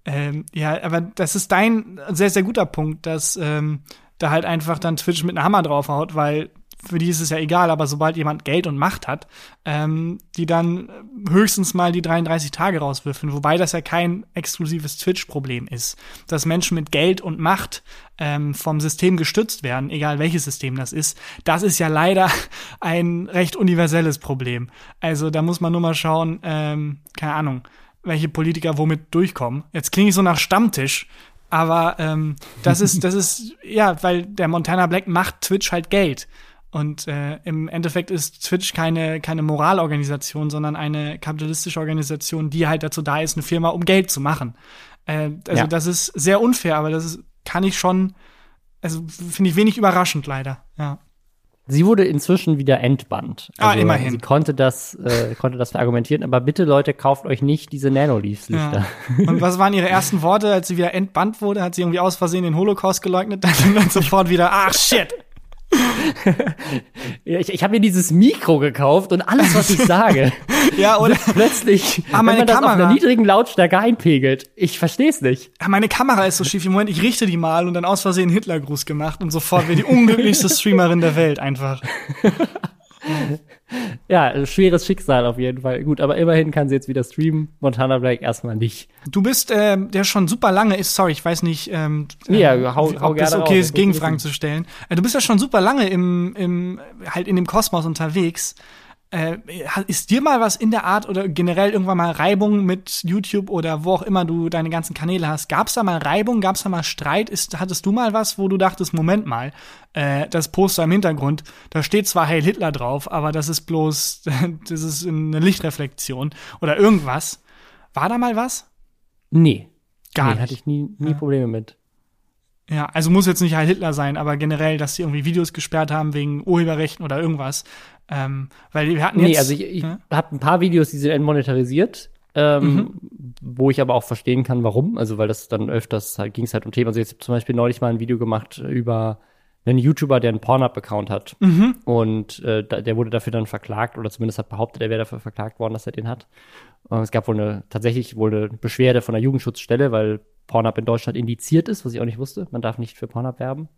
Ähm, ja, aber das ist dein sehr, sehr guter Punkt, dass ähm, da halt einfach dann Twitch mit einem Hammer draufhaut, weil für die ist es ja egal, aber sobald jemand Geld und Macht hat, ähm, die dann höchstens mal die 33 Tage rauswürfeln, wobei das ja kein exklusives Twitch-Problem ist. Dass Menschen mit Geld und Macht ähm, vom System gestützt werden, egal welches System das ist, das ist ja leider *laughs* ein recht universelles Problem. Also da muss man nur mal schauen, ähm, keine Ahnung, welche Politiker womit durchkommen. Jetzt klinge ich so nach Stammtisch, aber ähm, das ist, das ist, *laughs* ja, weil der Montana Black macht Twitch halt Geld. Und äh, im Endeffekt ist Twitch keine, keine Moralorganisation, sondern eine kapitalistische Organisation, die halt dazu da ist, eine Firma um Geld zu machen. Äh, also ja. das ist sehr unfair, aber das ist, kann ich schon, also finde ich wenig überraschend leider, ja. Sie wurde inzwischen wieder entbannt. Ah, also, ah, immerhin. Sie konnte das, äh, konnte das verargumentieren, aber bitte Leute, kauft euch nicht diese Nanoleafs-Lichter. Ja. Und was waren ihre ersten Worte, als sie wieder entbannt wurde? Hat sie irgendwie aus Versehen den Holocaust geleugnet? Dann, *laughs* dann sofort wieder, ach shit, ich ich habe mir dieses Mikro gekauft und alles, was ich sage, *laughs* ja, oder plötzlich, ah, meine wenn man das Kamera. auf einer niedrigen Lautstärke einpegelt. Ich verstehe es nicht. Ah, meine Kamera ist so schief. Im Moment, ich richte die mal und dann aus Versehen Hitlergruß gemacht und sofort wäre die unglücklichste *laughs* Streamerin der Welt einfach. *laughs* ja, schweres Schicksal auf jeden Fall. Gut, aber immerhin kann sie jetzt wieder streamen. Montana Black erstmal nicht. Du bist, ähm, der schon super lange ist, sorry, ich weiß nicht, ähm, ja, ähm, hau, hau ob es okay ist, Gegenfragen zu stellen. Äh, du bist ja schon super lange im, im, halt in dem Kosmos unterwegs. Äh, ist dir mal was in der Art oder generell irgendwann mal Reibung mit YouTube oder wo auch immer du deine ganzen Kanäle hast? Gab's da mal Reibung? Gab's da mal Streit? Ist, hattest du mal was, wo du dachtest, Moment mal, äh, das Poster im Hintergrund, da steht zwar Heil Hitler drauf, aber das ist bloß, *laughs* das ist eine Lichtreflexion oder irgendwas. War da mal was? Nee. Gar nee, nicht. hatte ich nie, nie ja. Probleme mit. Ja, also muss jetzt nicht Heil Hitler sein, aber generell, dass sie irgendwie Videos gesperrt haben wegen Urheberrechten oder irgendwas. Ähm, weil wir hatten jetzt. Nee, also ich, ich ja? habe ein paar Videos, die sind entmonetarisiert. Ähm, mhm. wo ich aber auch verstehen kann, warum. Also, weil das dann öfters halt, ging es halt um Themen. Also, jetzt zum Beispiel neulich mal ein Video gemacht über einen YouTuber, der einen Pornhub-Account hat. Mhm. Und äh, der wurde dafür dann verklagt, oder zumindest hat behauptet, er wäre dafür verklagt worden, dass er den hat. Und es gab wohl eine, tatsächlich wohl eine Beschwerde von der Jugendschutzstelle, weil Pornhub in Deutschland indiziert ist, was ich auch nicht wusste. Man darf nicht für Pornhub werben.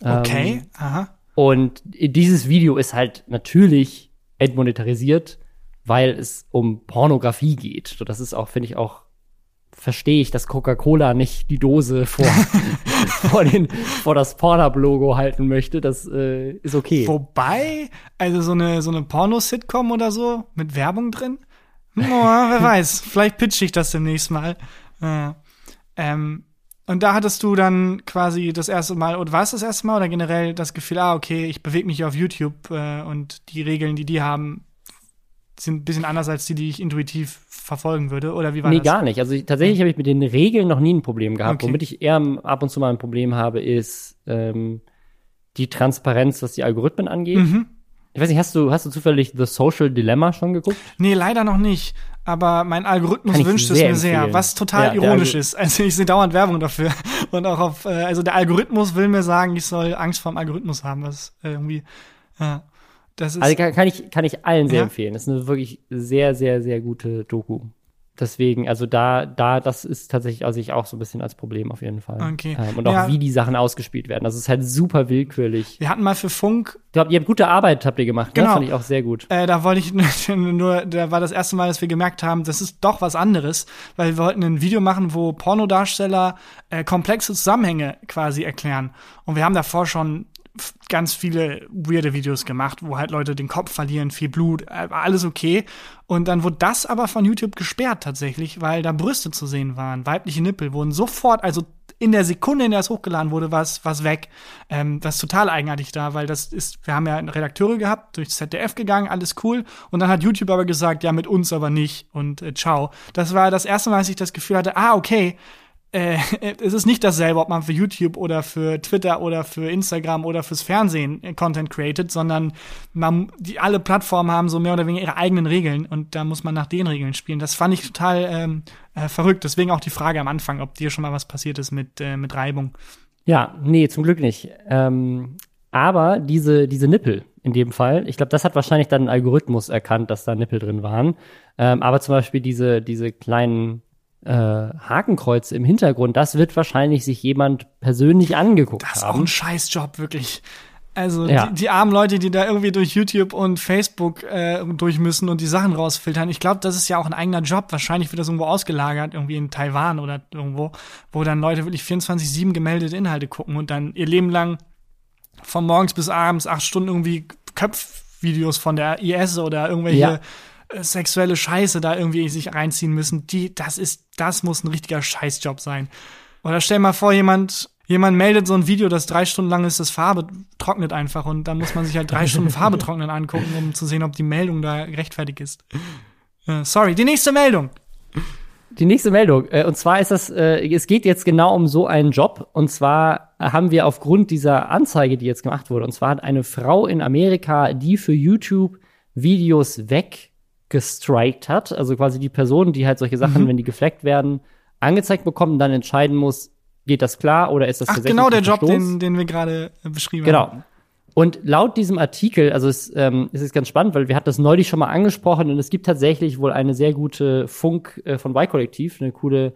Okay, ähm, aha. Und dieses Video ist halt natürlich entmonetarisiert, weil es um Pornografie geht. So, das ist auch, finde ich, auch verstehe ich, dass Coca-Cola nicht die Dose vor, *laughs* vor, den, vor das Pornhub-Logo halten möchte. Das äh, ist okay. Wobei, also so eine, so eine Porno-Sitcom oder so mit Werbung drin? Oh, wer *laughs* weiß, vielleicht pitch ich das demnächst mal. Ja. Ähm, und da hattest du dann quasi das erste Mal, oder war es das erste Mal oder generell das Gefühl, ah, okay, ich bewege mich auf YouTube äh, und die Regeln, die die haben, sind ein bisschen anders als die, die ich intuitiv verfolgen würde. Oder wie war nee, das? gar nicht. Also ich, tatsächlich habe ich mit den Regeln noch nie ein Problem gehabt. Okay. Womit ich eher ab und zu mal ein Problem habe, ist ähm, die Transparenz, was die Algorithmen angeht. Mhm. Ich weiß nicht, hast du, hast du zufällig The Social Dilemma schon geguckt? Nee, leider noch nicht. Aber mein Algorithmus wünscht es sehr mir sehr, empfehlen. was total Ja, ironisch ist. Also ich sehe dauernd Werbung dafür. *laughs* Und auch auf, äh, also der Algorithmus will mir sagen, ich soll Angst vor dem Algorithmus haben, was äh, irgendwie, ja. Das ist, Also kann, kann ich, kann ich allen sehr Ja. empfehlen. Das ist eine wirklich sehr, sehr, sehr gute Doku. Deswegen, also da, da, das ist tatsächlich, also ich auch so ein bisschen als Problem auf jeden Fall. Okay. Ähm, und auch Ja. wie die Sachen ausgespielt werden. Das ist halt super willkürlich. wir hatten mal für Funk Ich glaube, ihr habt gute Arbeit, habt ihr gemacht. Genau. Ne? Fand ich auch sehr gut. Äh, da wollte ich *laughs* nur, da war das erste Mal, dass wir gemerkt haben, das ist doch was anderes, weil wir wollten ein Video machen, wo Pornodarsteller äh, komplexe Zusammenhänge quasi erklären. Und wir haben davor schon ganz viele weirde Videos gemacht, wo halt Leute den Kopf verlieren, viel Blut, äh, alles okay. Und dann wurde das aber von YouTube gesperrt tatsächlich, weil da Brüste zu sehen waren, weibliche Nippel wurden sofort, also in der Sekunde, in der es hochgeladen wurde, war es weg. Ähm, das ist total eigenartig da, weil das ist, wir haben ja Redakteure gehabt, durchs ZDF gegangen, alles cool. Und dann hat YouTube aber gesagt, ja, mit uns aber nicht und äh, ciao. Das war das erste Mal, als ich das Gefühl hatte, ah, okay, äh, *laughs* es ist nicht dasselbe, ob man für YouTube oder für Twitter oder für Instagram oder fürs Fernsehen äh, Content created, sondern man, die alle Plattformen haben so mehr oder weniger ihre eigenen Regeln und da muss man nach den Regeln spielen. Das fand ich total ähm, äh, verrückt. Deswegen auch die Frage am Anfang, ob dir schon mal was passiert ist mit, äh, mit Reibung. Ja, nee, zum Glück nicht. Ähm, aber diese, diese Nippel in dem Fall, ich glaube, das hat wahrscheinlich dann ein Algorithmus erkannt, dass da Nippel drin waren. Ähm, aber zum Beispiel diese, diese kleinen äh, Hakenkreuze im Hintergrund, das wird wahrscheinlich sich jemand persönlich angeguckt Das ist auch haben. ein Scheißjob, wirklich. Also Ja. die, die armen Leute, die da irgendwie durch YouTube und Facebook äh, durch müssen und die Sachen rausfiltern. Ich glaube, das ist ja auch ein eigener Job. Wahrscheinlich wird das irgendwo ausgelagert, irgendwie in Taiwan oder irgendwo, wo dann Leute wirklich 24-7 gemeldete Inhalte gucken und dann ihr Leben lang von morgens bis abends acht Stunden irgendwie Köpfvideos von der IS oder irgendwelche Ja. Sexuelle Scheiße da irgendwie sich reinziehen müssen. Die, das ist, das muss ein richtiger Scheißjob sein. Oder stell mal vor, jemand, jemand meldet so ein Video, das drei Stunden lang ist, das Farbe trocknet einfach und dann muss man sich halt drei Stunden Farbe *laughs* trocknen angucken, um zu sehen, ob die Meldung da gerechtfertigt ist. Äh, sorry, die nächste Meldung. Die nächste Meldung. Äh, und zwar ist das, äh, es geht jetzt genau um so einen Job. Und zwar haben wir aufgrund dieser Anzeige, die jetzt gemacht wurde, und zwar hat eine Frau in Amerika, die für YouTube Videos weggestrikt hat, also quasi die Person, die halt solche Sachen, wenn die gefleckt werden, angezeigt bekommen, dann entscheiden muss, geht das klar oder ist das Ach, tatsächlich genau der Job, den, den wir gerade äh, beschrieben haben. Genau. Und laut diesem Artikel, also es, ähm, es ist ganz spannend, weil wir hatten das neulich schon mal angesprochen und es gibt tatsächlich wohl eine sehr gute Funk äh, von Y-Kollektiv, eine coole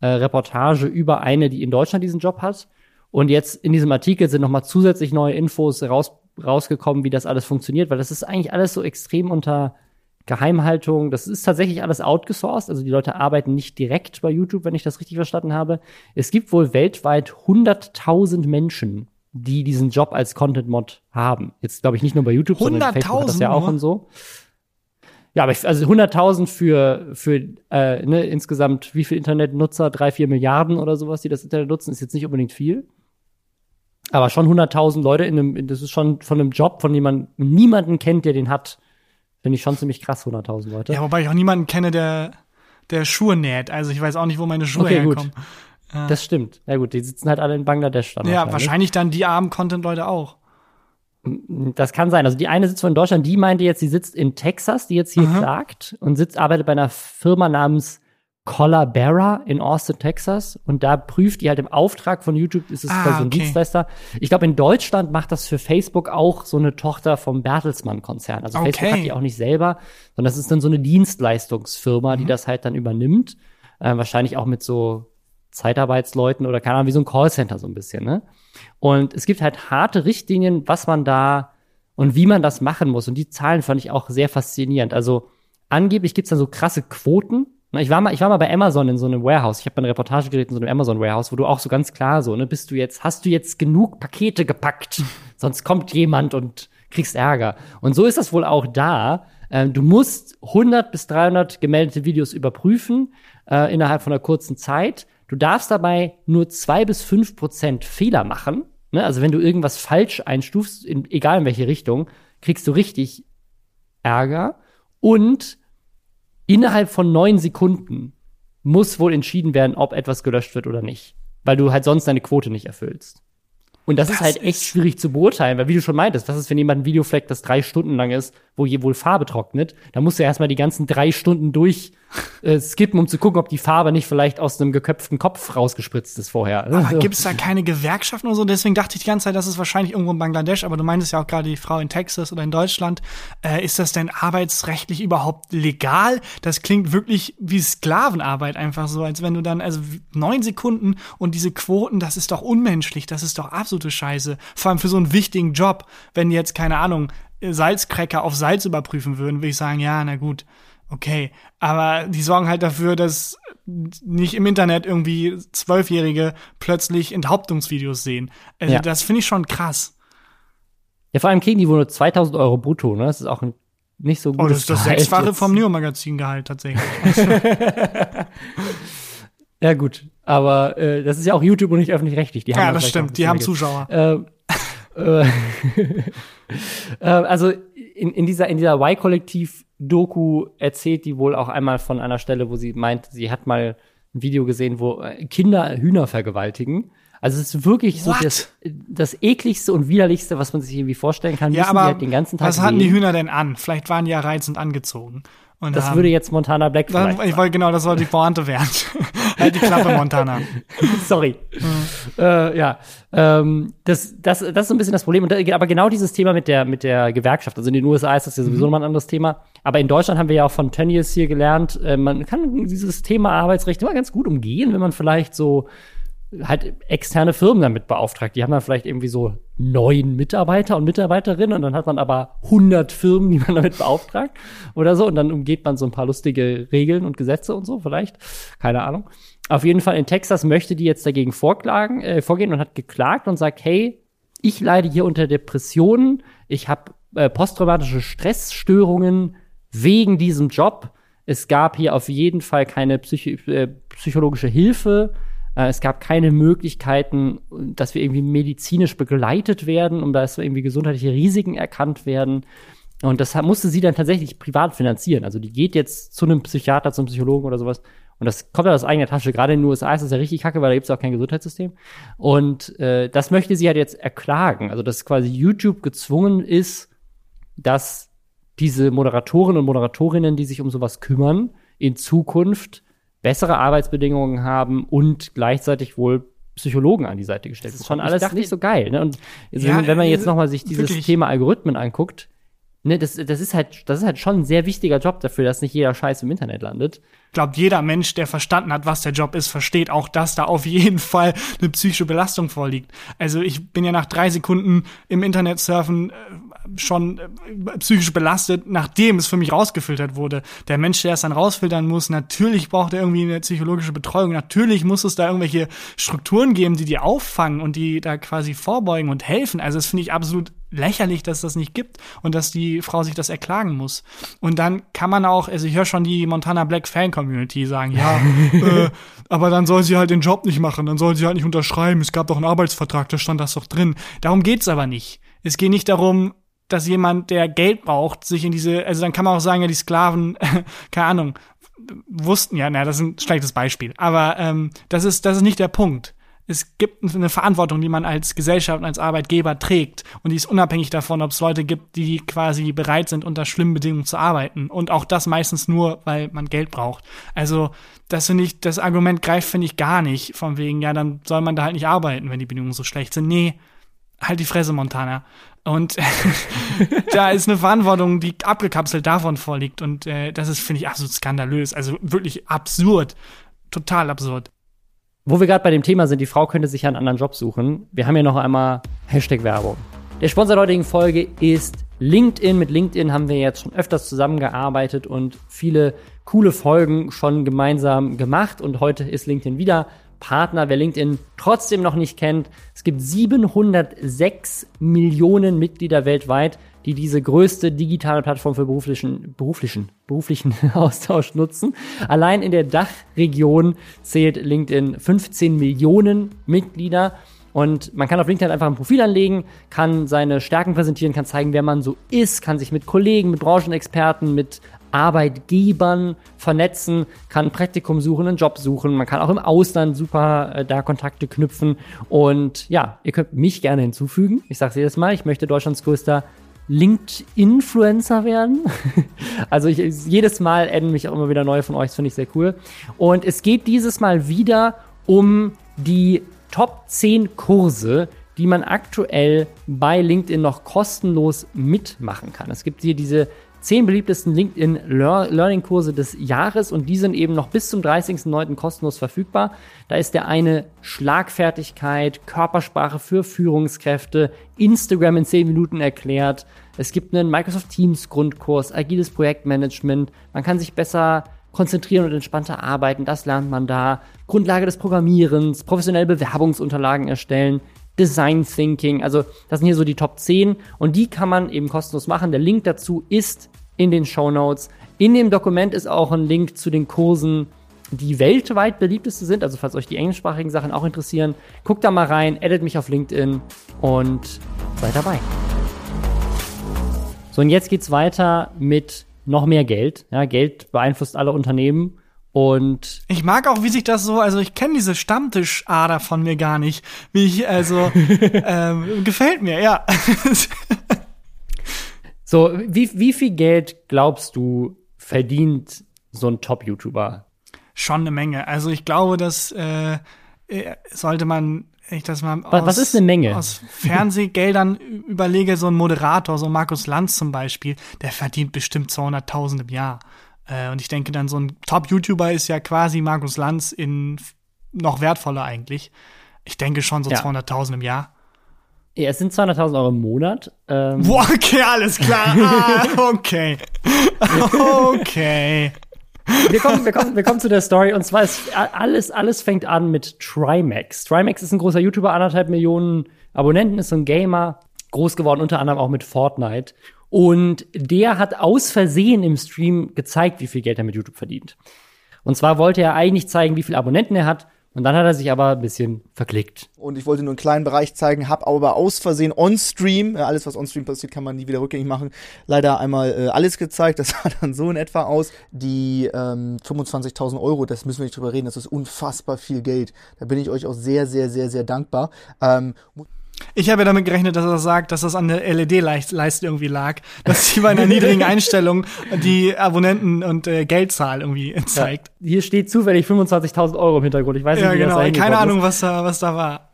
äh, Reportage über eine, die in Deutschland diesen Job hat. Und jetzt in diesem Artikel sind nochmal zusätzlich neue Infos raus, rausgekommen, wie das alles funktioniert, weil das ist eigentlich alles so extrem unter Geheimhaltung. Das ist tatsächlich alles outgesourced, also die Leute arbeiten nicht direkt bei YouTube, wenn ich das richtig verstanden habe. Es gibt wohl weltweit 100.000 Menschen, die diesen Job als Content-Mod haben. Jetzt glaube ich nicht nur bei YouTube, sondern Facebook hat das ja 100.000 auch und so. Ja, aber ich, also 100.000 für, für äh, ne, insgesamt wie viel Internetnutzer? Drei, vier Milliarden oder sowas, die das Internet nutzen, ist jetzt nicht unbedingt viel. Aber schon 100.000 Leute in einem, in- das ist schon von einem Job, von dem man niemanden kennt, der den hat. Finde ich schon ziemlich krass, 100.000 Leute. Ja, wobei ich auch niemanden kenne, der, der Schuhe näht. Also ich weiß auch nicht, wo meine Schuhe Okay, gut. herkommen. Das stimmt. Ja gut, die sitzen halt alle in Bangladesch dann. Ja, wahrscheinlich dann die armen Content-Leute auch. Das kann sein. Also die eine sitzt von Deutschland, die meinte jetzt, sie sitzt in Texas, die jetzt hier Aha. klagt und sitzt, arbeitet bei einer Firma namens Colabera in Austin, Texas. Und da prüft die halt im Auftrag von YouTube, ist es Ah, quasi so ein okay. Dienstleister. Ich glaube, in Deutschland macht das für Facebook auch so eine Tochter vom Bertelsmann-Konzern. Also Facebook Okay. hat die auch nicht selber, sondern das ist dann so eine Dienstleistungsfirma, Mhm. die das halt dann übernimmt. Äh, wahrscheinlich auch mit so Zeitarbeitsleuten oder keine Ahnung, wie so ein Callcenter so ein bisschen, ne? Und es gibt halt harte Richtlinien, was man da und wie man das machen muss. Und die Zahlen fand ich auch sehr faszinierend. Also angeblich gibt's da so krasse Quoten. Ich war mal, ich war mal bei Amazon in so einem Warehouse. Ich habe mal eine Reportage gedreht in so einem Amazon Warehouse, wo du auch so ganz klar so, ne, bist du jetzt, hast du jetzt genug Pakete gepackt? *laughs* Sonst kommt jemand und kriegst Ärger. Und so ist das wohl auch da. Ähm, du musst 100 bis 300 gemeldete Videos überprüfen äh, innerhalb von einer kurzen Zeit. Du darfst dabei nur zwei bis fünf Prozent Fehler machen. Ne? Also wenn du irgendwas falsch einstufst, in, egal in welche Richtung, kriegst du richtig Ärger. Und innerhalb von neun Sekunden muss wohl entschieden werden, ob etwas gelöscht wird oder nicht. Weil du halt sonst deine Quote nicht erfüllst. Und das, das ist halt echt schwierig zu beurteilen, weil wie du schon meintest, was ist, wenn jemand ein Video fleckt, das drei Stunden lang ist, wo je wohl Farbe trocknet, da musst du ja erstmal die ganzen drei Stunden durch *laughs* äh, skippen, um zu gucken, ob die Farbe nicht vielleicht aus einem geköpften Kopf rausgespritzt ist vorher. Aber so. gibt es da keine Gewerkschaften oder so? Deswegen dachte ich die ganze Zeit, das ist wahrscheinlich irgendwo in Bangladesch, aber du meintest ja auch gerade die Frau in Texas oder in Deutschland. Äh, ist das denn arbeitsrechtlich überhaupt legal? Das klingt wirklich wie Sklavenarbeit einfach so, als wenn du dann, also neun Sekunden und diese Quoten, das ist doch unmenschlich, das ist doch absolute Scheiße. Vor allem für so einen wichtigen Job, wenn jetzt, keine Ahnung, Salzcracker auf Salz überprüfen würden, würde ich sagen, ja, na gut, okay. Aber die sorgen halt dafür, dass nicht im Internet irgendwie Zwölfjährige plötzlich Enthauptungsvideos sehen. Also Ja. das finde ich schon krass. Ja, vor allem kriegen die wohl nur 2000 Euro brutto, ne? Das ist auch ein nicht so Oh, gutes das ist das Gehalt Sechsfache jetzt. vom Neo-Magazin-Gehalt tatsächlich. *laughs* Ja, gut. Aber äh, das ist ja auch YouTube und nicht öffentlich-rechtlich. Ja, da das stimmt. Die haben Zuschauer. Ähm, äh, *laughs* äh, also in, in dieser, in dieser Y-Kollektiv-Doku erzählt die wohl auch einmal von einer Stelle, wo sie meint, sie hat mal ein Video gesehen, wo äh, Kinder Hühner vergewaltigen. Also es ist wirklich so das, das ekligste und widerlichste, was man sich irgendwie vorstellen kann. Ja, Müssen die aber halt den ganzen Tag was hatten die. Hühner denn an? Vielleicht waren die ja reizend angezogen. Und Das haben- würde jetzt Montana Black Dann, vielleicht ich wollte genau, das soll die Pointe werden. *laughs* halt die Klappe, Montana. *laughs* Sorry. Äh, ja, ähm, das, das, das ist so ein bisschen das Problem. Da, aber genau dieses Thema mit der, mit der Gewerkschaft, also in den USA ist das ja sowieso nochmal ein anderes Thema. Aber in Deutschland haben wir ja auch von Tönnies hier gelernt, äh, man kann dieses Thema Arbeitsrecht immer ganz gut umgehen, wenn man vielleicht so halt externe Firmen damit beauftragt. Die haben dann vielleicht irgendwie so neun Mitarbeiter und Mitarbeiterinnen und dann hat man aber 100 Firmen, die man damit beauftragt oder so und dann umgeht man so ein paar lustige Regeln und Gesetze und so vielleicht. Keine Ahnung. Auf jeden Fall in Texas möchte die jetzt dagegen vorklagen, äh, vorgehen und hat geklagt und sagt, hey, ich leide hier unter Depressionen, ich habe äh, posttraumatische Stressstörungen wegen diesem Job. Es gab hier auf jeden Fall keine psychi äh, psychologische Hilfe. Äh, es gab keine Möglichkeiten, dass wir irgendwie medizinisch begleitet werden, um dass irgendwie gesundheitliche Risiken erkannt werden. Und das musste sie dann tatsächlich privat finanzieren. Also die geht jetzt zu einem Psychiater, zum Psychologen oder sowas. Und das kommt ja aus eigener Tasche. Gerade in den USA ist das ja richtig kacke, weil da gibt es auch kein Gesundheitssystem. Und äh, das möchte sie halt jetzt erklagen. Also dass quasi YouTube gezwungen ist, dass diese Moderatoren und Moderatorinnen, die sich um sowas kümmern, in Zukunft bessere Arbeitsbedingungen haben und gleichzeitig wohl Psychologen an die Seite gestellt. Das ist schon alles dachte- nicht so geil. Ne? Und also Ja, wenn man jetzt äh, noch mal sich dieses wirklich. Thema Algorithmen anguckt, ne, das, das ist halt, das ist halt schon ein sehr wichtiger Job dafür, dass nicht jeder Scheiß im Internet landet. glaubt, jeder Mensch, der verstanden hat, was der Job ist, versteht auch, dass da auf *laughs* jeden Fall eine psychische Belastung vorliegt. Also ich bin ja nach drei Sekunden im Internet surfen äh, schon äh, psychisch belastet, nachdem es für mich rausgefiltert wurde. Der Mensch, der es dann rausfiltern muss, natürlich braucht er irgendwie eine psychologische Betreuung. Natürlich muss es da irgendwelche Strukturen geben, die die auffangen und die da quasi vorbeugen und helfen. Also das finde ich absolut lächerlich, dass das nicht gibt und dass die Frau sich das erklagen muss. Und dann kann man auch, also ich höre schon die Montana Black Fan Community sagen, ja, *laughs* äh, aber dann soll sie halt den Job nicht machen, dann soll sie halt nicht unterschreiben. Es gab doch einen Arbeitsvertrag, da stand das doch drin. Darum geht's aber nicht. Es geht nicht darum, dass jemand, der Geld braucht, sich in diese, also dann kann man auch sagen, ja, die Sklaven, *laughs* keine Ahnung, wussten ja, na, das ist ein schlechtes Beispiel. Aber ähm, das ist, das ist nicht der Punkt. Es gibt eine Verantwortung, die man als Gesellschaft und als Arbeitgeber trägt. Und die ist unabhängig davon, ob es Leute gibt, die quasi bereit sind, unter schlimmen Bedingungen zu arbeiten. Und auch das meistens nur, weil man Geld braucht. Also, das finde ich, das Argument greift, finde ich, gar nicht. Von wegen, ja, dann soll man da halt nicht arbeiten, wenn die Bedingungen so schlecht sind. Nee, halt die Fresse, Montana. Und *laughs* da ist eine Verantwortung, die abgekapselt davon vorliegt. Und äh, das ist, finde ich, absolut skandalös. Also wirklich absurd. Total absurd. Wo wir gerade bei dem Thema sind, die Frau könnte sich ja einen anderen Job suchen. Wir haben ja noch einmal Hashtag Werbung. Der Sponsor der heutigen Folge ist LinkedIn. Mit LinkedIn haben wir jetzt schon öfters zusammengearbeitet und viele coole Folgen schon gemeinsam gemacht. Und heute ist LinkedIn wieder Partner. Wer LinkedIn trotzdem noch nicht kennt, es gibt 706 Millionen Mitglieder weltweit, die diese größte digitale Plattform für beruflichen, beruflichen, beruflichen *laughs* Austausch nutzen. Allein in der Dachregion zählt LinkedIn 15 Millionen Mitglieder. Und man kann auf LinkedIn einfach ein Profil anlegen, kann seine Stärken präsentieren, kann zeigen, wer man so ist, kann sich mit Kollegen, mit Branchenexperten, mit Arbeitgebern vernetzen, kann ein Praktikum suchen, einen Job suchen. Man kann auch im Ausland super äh, da Kontakte knüpfen. Und ja, ihr könnt mich gerne hinzufügen. Ich sage es jedes Mal, ich möchte Deutschlands größter LinkedIn-Influencer werden. *laughs* also ich, jedes Mal adden mich auch immer wieder neue von euch, das finde ich sehr cool. Und es geht dieses Mal wieder um die Top 10 Kurse, die man aktuell bei LinkedIn noch kostenlos mitmachen kann. Es gibt hier diese zehn beliebtesten LinkedIn Learning Kurse des Jahres und die sind eben noch bis zum 30.09. kostenlos verfügbar. Da ist der eine Schlagfertigkeit, Körpersprache für Führungskräfte, Instagram in 10 Minuten erklärt. Es gibt einen Microsoft Teams Grundkurs, agiles Projektmanagement. Man kann sich besser konzentrieren und entspannter arbeiten. Das lernt man da. Grundlage des Programmierens, professionelle Bewerbungsunterlagen erstellen, Design Thinking. Also das sind hier so die Top 10 und die kann man eben kostenlos machen. Der Link dazu ist in den Show Notes. In dem Dokument ist auch ein Link zu den Kursen, die weltweit beliebteste sind. Also falls euch die englischsprachigen Sachen auch interessieren, guckt da mal rein, edit mich auf LinkedIn und seid dabei. So, und jetzt geht's weiter mit noch mehr Geld. Ja, Geld beeinflusst alle Unternehmen. Und ich mag auch, wie sich das so, also ich kenne diese Stammtischader von mir gar nicht. Wie ich, also, *laughs* ähm, gefällt mir, ja. so, wie, wie viel Geld glaubst du, verdient so ein Top-YouTuber? Schon eine Menge. Also ich glaube, dass äh, äh sollte man ich das mal was, aus, was ist eine Menge? aus Fernsehgeldern überlege, so ein Moderator, so Markus Lanz zum Beispiel, der verdient bestimmt 200.000 im Jahr. Äh, und ich denke dann, so ein Top-YouTuber ist ja quasi Markus Lanz in noch wertvoller eigentlich. Ich denke schon so ja. 200.000 im Jahr. Ja, es sind 200.000 Euro im Monat. Ähm. Boah, okay, alles klar. *laughs* Ah, okay. *laughs* okay. Wir kommen, wir, kommen, wir kommen zu der Story und zwar ist alles, alles fängt an mit Trimax. Trimax ist ein großer YouTuber, anderthalb Millionen Abonnenten, ist so ein Gamer, groß geworden, unter anderem auch mit Fortnite. Und der hat aus Versehen im Stream gezeigt, wie viel Geld er mit YouTube verdient. Und zwar wollte er eigentlich zeigen, wie viele Abonnenten er hat. Und dann hat er sich aber ein bisschen verklickt. Und ich wollte nur einen kleinen Bereich zeigen, habe aber aus Versehen on-stream, äh, alles was on-stream passiert, kann man nie wieder rückgängig machen, leider einmal äh, alles gezeigt. Das *laughs* sah dann so in etwa aus. Die ähm, 25.000 Euro, das müssen wir nicht drüber reden, das ist unfassbar viel Geld. Da bin ich euch auch sehr, sehr, sehr, sehr dankbar. Ähm, ich habe ja damit gerechnet, dass er sagt, dass das an der LED-Leiste irgendwie lag, dass sie bei einer niedrigen Einstellung die Abonnenten und äh, Geldzahl irgendwie zeigt. Ja, hier steht zufällig 25.000 Euro im Hintergrund. Ich weiß nicht, ja, wie genau. das Keine Ahnung, was da, was da war.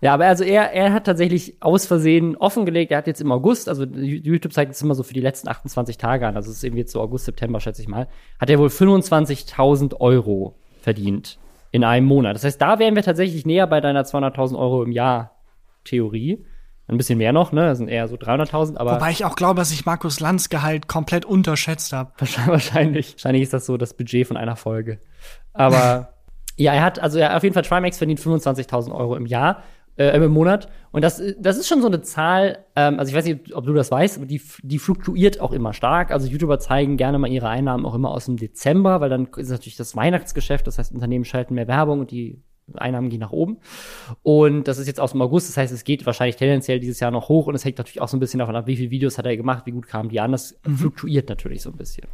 Ja, aber also er, er hat tatsächlich aus Versehen offengelegt. Er hat jetzt im August, also YouTube zeigt es immer so für die letzten 28 Tage an, also es ist irgendwie jetzt so August, September, schätze ich mal, hat er wohl 25.000 Euro verdient in einem Monat. Das heißt, da wären wir tatsächlich näher bei deiner 200.000 Euro im Jahr Theorie. Ein bisschen mehr noch, ne? Das sind eher so 300.000, aber. Wobei ich auch glaube, dass ich Markus Lanz Gehalt komplett unterschätzt habe. *laughs* Wahrscheinlich, wahrscheinlich ist das so das Budget von einer Folge. Aber *laughs* ja, er hat, also er auf jeden Fall Trimax verdient 25.000 Euro im Jahr, äh, im Monat. Und das, das ist schon so eine Zahl, ähm, also ich weiß nicht, ob du das weißt, aber die, die fluktuiert auch immer stark. Also YouTuber zeigen gerne mal ihre Einnahmen auch immer aus dem Dezember, weil dann ist natürlich das Weihnachtsgeschäft, das heißt, Unternehmen schalten mehr Werbung und die Einnahmen gehen nach oben. Und das ist jetzt aus dem August, das heißt, es geht wahrscheinlich tendenziell dieses Jahr noch hoch und es hängt natürlich auch so ein bisschen davon ab, wie viele Videos hat er gemacht, wie gut kamen die an. Das mhm. fluktuiert natürlich so ein bisschen.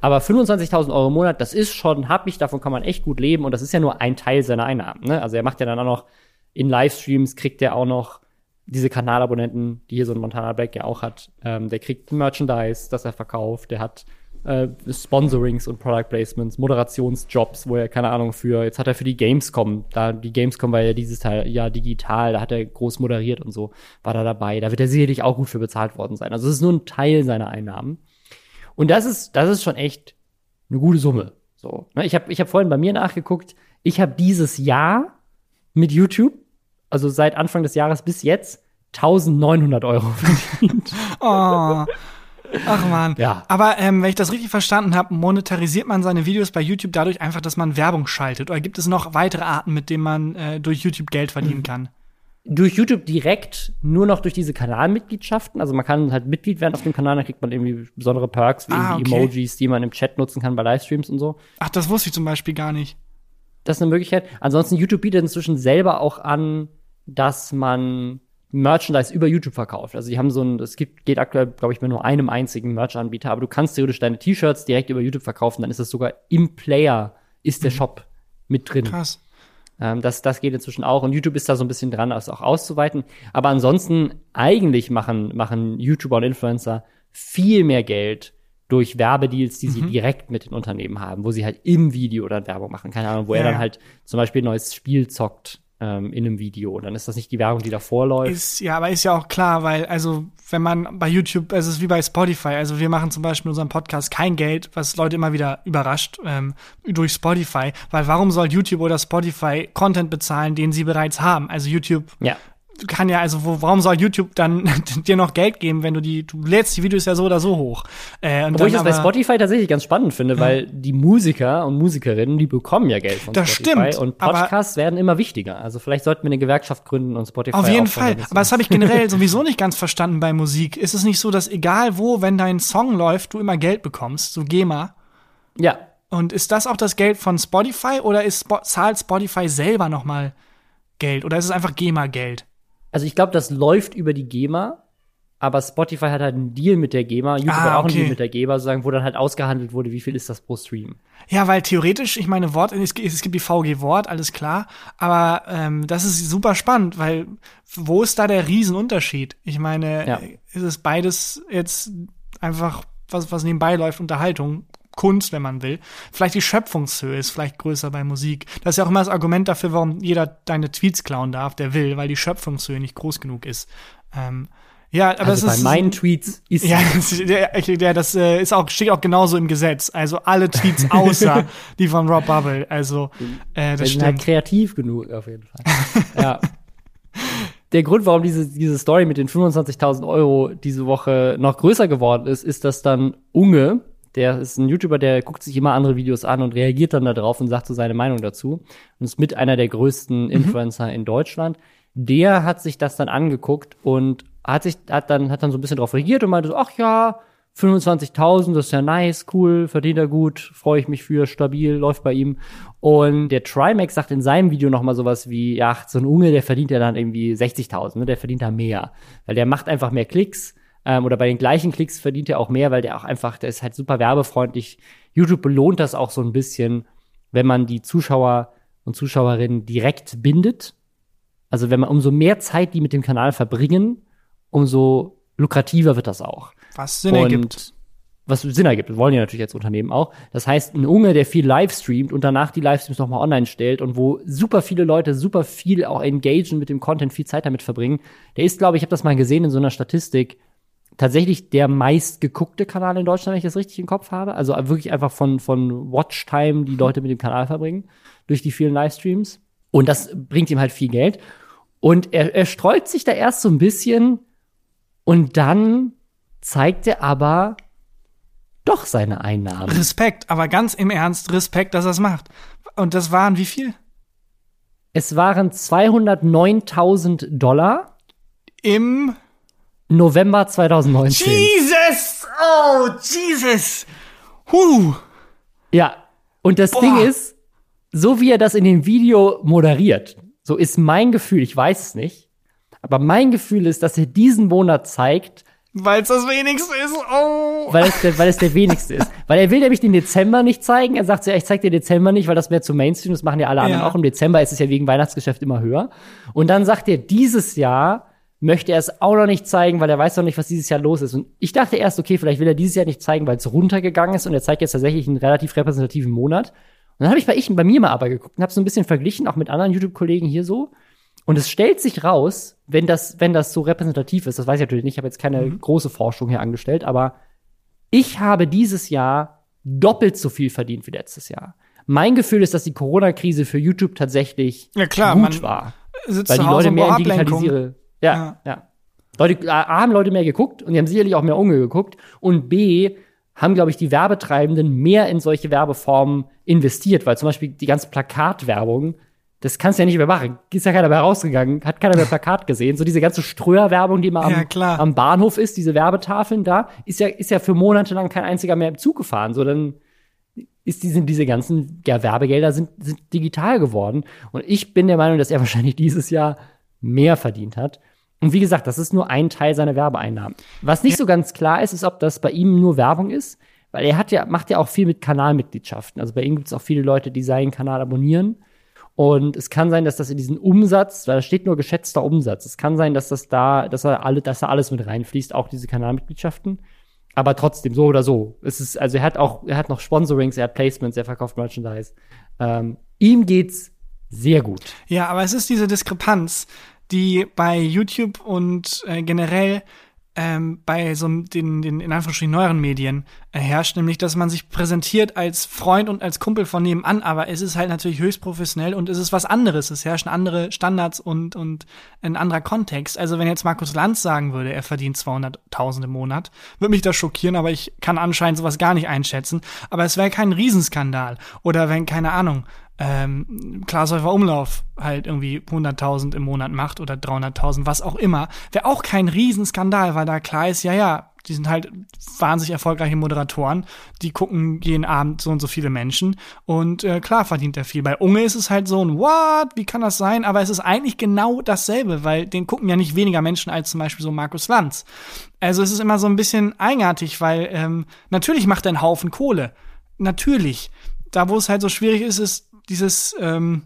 Aber 25.000 Euro im Monat, das ist schon happig, davon kann man echt gut leben und das ist ja nur ein Teil seiner Einnahmen. Ne? Also er macht ja dann auch noch in Livestreams, kriegt er auch noch diese Kanalabonnenten, die hier so ein Montana Black ja auch hat. Ähm, der kriegt Merchandise, das er verkauft, der hat äh, Sponsorings und Product Placements, Moderationsjobs, wo er, keine Ahnung, für, jetzt hat er für die Gamescom, da die Gamescom war ja dieses Teil ja digital, da hat er groß moderiert und so, war da dabei. Da wird er sicherlich auch gut für bezahlt worden sein. Also es ist nur ein Teil seiner Einnahmen. Und das ist, das ist schon echt eine gute Summe. So, ne? Ich habe ich hab vorhin bei mir nachgeguckt, ich habe dieses Jahr mit YouTube, also seit Anfang des Jahres bis jetzt, 1900 Euro *laughs* verdient. oh. Ach man. Ja. Aber ähm, wenn ich das richtig verstanden habe, monetarisiert man seine Videos bei YouTube dadurch einfach, dass man Werbung schaltet? Oder gibt es noch weitere Arten, mit denen man äh, durch YouTube Geld verdienen kann? Durch YouTube direkt nur noch durch diese Kanalmitgliedschaften. Also man kann halt Mitglied werden auf dem Kanal, dann kriegt man irgendwie besondere Perks wie ah, okay. Emojis, die man im Chat nutzen kann bei Livestreams und so. Ach, das wusste ich zum Beispiel gar nicht. Das ist eine Möglichkeit. Ansonsten YouTube bietet inzwischen selber auch an, dass man Merchandise über YouTube verkauft. Also die haben so ein, es gibt, geht aktuell, glaube ich, mit nur einem einzigen Merch-Anbieter, aber du kannst theoretisch deine T-Shirts direkt über YouTube verkaufen, dann ist das sogar im Player, ist der Shop mit drin. Krass. Ähm, das, das geht inzwischen auch und YouTube ist da so ein bisschen dran, das auch auszuweiten. Aber ansonsten, eigentlich machen, machen YouTuber und Influencer viel mehr Geld durch Werbedeals, die sie direkt mit den Unternehmen haben, wo sie halt im Video dann Werbung machen. Keine Ahnung, wo Ja, er dann halt zum Beispiel ein neues Spiel zockt ähm, in einem Video. Dann ist das nicht die Werbung, die davor läuft. Ist, ja, aber ist ja auch klar, weil, also, wenn man bei YouTube, also es ist wie bei Spotify, also wir machen zum Beispiel in unserem Podcast kein Geld, was Leute immer wieder überrascht, ähm, durch Spotify, weil warum soll YouTube oder Spotify Content bezahlen, den sie bereits haben? Also YouTube ja. Kann ja, also wo, warum soll YouTube dann *laughs* dir noch Geld geben, wenn du die, du lädst die Videos ja so oder so hoch. Äh, und Obwohl ich das bei Spotify tatsächlich ganz spannend finde, weil die Musiker und Musikerinnen, die bekommen ja Geld von Das Spotify. stimmt, und Podcasts werden immer wichtiger. Also vielleicht sollten wir eine Gewerkschaft gründen und Spotify Auf jeden Fall. Aber das habe ich generell *laughs* sowieso nicht ganz verstanden bei Musik. Ist es nicht so, dass egal wo, wenn dein Song läuft, du immer Geld bekommst, so GEMA? Ja, Und ist das auch das Geld von Spotify oder ist zahlt Spotify selber noch mal Geld oder ist es einfach GEMA-Geld? Also ich glaube, das läuft über die GEMA, aber Spotify hat halt einen Deal mit der GEMA, YouTube Ah, hat auch einen. Deal mit der GEMA, sozusagen, wo dann halt ausgehandelt wurde, wie viel ist das pro Stream. Ja, weil theoretisch, ich meine, Wort, es, gibt- es gibt die VG Wort, alles klar, aber ähm, das ist super spannend, weil wo ist da der Riesenunterschied? Ich meine, Ja. ist es beides jetzt einfach, was, was nebenbei läuft, Unterhaltung, Kunst, wenn man will. Vielleicht die Schöpfungshöhe ist vielleicht größer bei Musik. Das ist ja auch immer das Argument dafür, warum jeder deine Tweets klauen darf, der will, weil die Schöpfungshöhe nicht groß genug ist. Ähm, ja, aber Also es bei ist meinen Tweets ist ja, *laughs* das, ja, das äh, ist auch, steht auch genauso im Gesetz. Also alle Tweets *laughs* außer die von Rob Bubble. Also, äh, das halt stimmt. kreativ genug, auf jeden Fall. *laughs* ja. Der Grund, warum diese, diese Story mit den 25.000 Euro diese Woche noch größer geworden ist, ist, dass dann Unge, der ist ein YouTuber, der guckt sich immer andere Videos an und reagiert dann darauf und sagt so seine Meinung dazu. Und ist mit einer der größten Influencer in Deutschland. Der hat sich das dann angeguckt und hat sich, hat dann, hat dann so ein bisschen drauf reagiert und meinte so, ach ja, 25.000, das ist ja nice, cool, verdient er gut, freue ich mich für, stabil, läuft bei ihm. Und der Trimax sagt in seinem Video noch mal sowas wie, ja, so ein Unge, der verdient ja dann irgendwie 60.000, ne, der verdient da mehr. Weil der macht einfach mehr Klicks, ähm, oder bei den gleichen Klicks verdient er auch mehr, weil der auch einfach, der ist halt super werbefreundlich. YouTube belohnt das auch so ein bisschen, wenn man die Zuschauer und Zuschauerinnen direkt bindet. Also wenn man umso mehr Zeit die mit dem Kanal verbringen, umso lukrativer wird das auch. Was Sinn ergibt. Und was Sinn ergibt, das wollen ja natürlich jetzt Unternehmen auch. Das heißt, ein Unge, der viel live streamt und danach die Livestreams nochmal online stellt und wo super viele Leute super viel auch engagen mit dem Content, viel Zeit damit verbringen, der ist, glaube ich, ich habe das mal gesehen in so einer Statistik, tatsächlich der meistgeguckte Kanal in Deutschland, wenn ich das richtig im Kopf habe. Also wirklich einfach von, von Watchtime, die Leute mit dem Kanal verbringen, durch die vielen Livestreams. Und das bringt ihm halt viel Geld. Und er, er streut sich da erst so ein bisschen und dann zeigt er aber doch seine Einnahmen. Respekt, aber ganz im Ernst, Respekt, dass er es macht. Und das waren wie viel? Es waren 209.000 Dollar Im November 2019. Jesus! Oh, Jesus! Huh! Ja, und das Boah. Ding ist, so wie er das in dem Video moderiert, so ist mein Gefühl, ich weiß es nicht, aber mein Gefühl ist, dass er diesen Monat zeigt, Weil es das wenigste ist. Oh! weil es, der, weil es der wenigste ist. *laughs* Weil er will nämlich den Dezember nicht zeigen. Er sagt so, ja, ich zeig dir Dezember nicht, weil das wäre zu Mainstream, das machen ja alle anderen Ja. auch. Im Dezember ist es ja wegen Weihnachtsgeschäft immer höher. Und dann sagt er, dieses Jahr möchte er es auch noch nicht zeigen, weil er weiß noch nicht, was dieses Jahr los ist. Und ich dachte erst, okay, vielleicht will er dieses Jahr nicht zeigen, weil es runtergegangen ist und er zeigt jetzt tatsächlich einen relativ repräsentativen Monat. Und dann habe ich bei ich bei mir mal aber geguckt und habe so ein bisschen verglichen, auch mit anderen YouTube-Kollegen hier so. Und es stellt sich raus, wenn das, wenn das so repräsentativ ist, das weiß ich natürlich nicht, ich habe jetzt keine große Forschung hier angestellt, aber ich habe dieses Jahr doppelt so viel verdient wie letztes Jahr. Mein Gefühl ist, dass die Corona-Krise für YouTube tatsächlich Ja, klar, gut war. Sitzt Weil die Leute mehr braucht in Ablenkung. digitalisiere. Ja, Ja. ja. Leute, A, haben Leute mehr geguckt und die haben sicherlich auch mehr Unge geguckt. Und B, haben, glaube ich, die Werbetreibenden mehr in solche Werbeformen investiert, weil zum Beispiel die ganze Plakatwerbung, das kannst du ja nicht mehr machen. Ist ja keiner mehr rausgegangen, hat keiner mehr Plakat gesehen. So diese ganze Ströer-Werbung, die immer am, Ja, am Bahnhof ist, diese Werbetafeln da, ist ja, ist ja für Monate lang kein einziger mehr im Zug gefahren. So, dann ist diese, diese ganzen ja, Werbegelder sind, sind digital geworden. Und ich bin der Meinung, dass er wahrscheinlich dieses Jahr mehr verdient hat. Und wie gesagt, das ist nur ein Teil seiner Werbeeinnahmen. Was nicht so ganz klar ist, ist, ob das bei ihm nur Werbung ist, weil er hat ja, macht ja auch viel mit Kanalmitgliedschaften. Also bei ihm gibt es auch viele Leute, die seinen Kanal abonnieren. Und es kann sein, dass das in diesen Umsatz, weil da steht nur geschätzter Umsatz. Es kann sein, dass das da, dass er alle, dass da alles mit reinfließt, auch diese Kanalmitgliedschaften. Aber trotzdem, so oder so. Es ist, also er hat auch, er hat noch Sponsorings, er hat Placements, er verkauft Merchandise. Ähm, ihm geht's sehr gut. Ja, aber es ist diese Diskrepanz, die bei YouTube und äh, generell ähm, bei so den, den in Anführungsstrichen neueren Medien äh, herrscht, nämlich dass man sich präsentiert als Freund und als Kumpel von nebenan, aber es ist halt natürlich höchst professionell und es ist was anderes. Es herrschen andere Standards und, und ein anderer Kontext. Also wenn jetzt Markus Lanz sagen würde, er verdient 200.000 im Monat, würde mich das schockieren, aber ich kann anscheinend sowas gar nicht einschätzen. Aber es wäre kein Riesenskandal. Oder wenn, keine Ahnung, ähm, Glashäufer Umlauf halt irgendwie 100.000 im Monat macht oder 300.000, was auch immer, wäre auch kein Riesenskandal, weil da klar ist, ja, ja, die sind halt wahnsinnig erfolgreiche Moderatoren, die gucken jeden Abend so und so viele Menschen und äh, klar verdient er viel. Bei Unge ist es halt so ein What, wie kann das sein? Aber es ist eigentlich genau dasselbe, weil den gucken ja nicht weniger Menschen als zum Beispiel so Markus Lanz. Also es ist immer so ein bisschen eigenartig, weil ähm, natürlich macht er einen Haufen Kohle. Natürlich. Da, wo es halt so schwierig ist, ist dieses, ähm,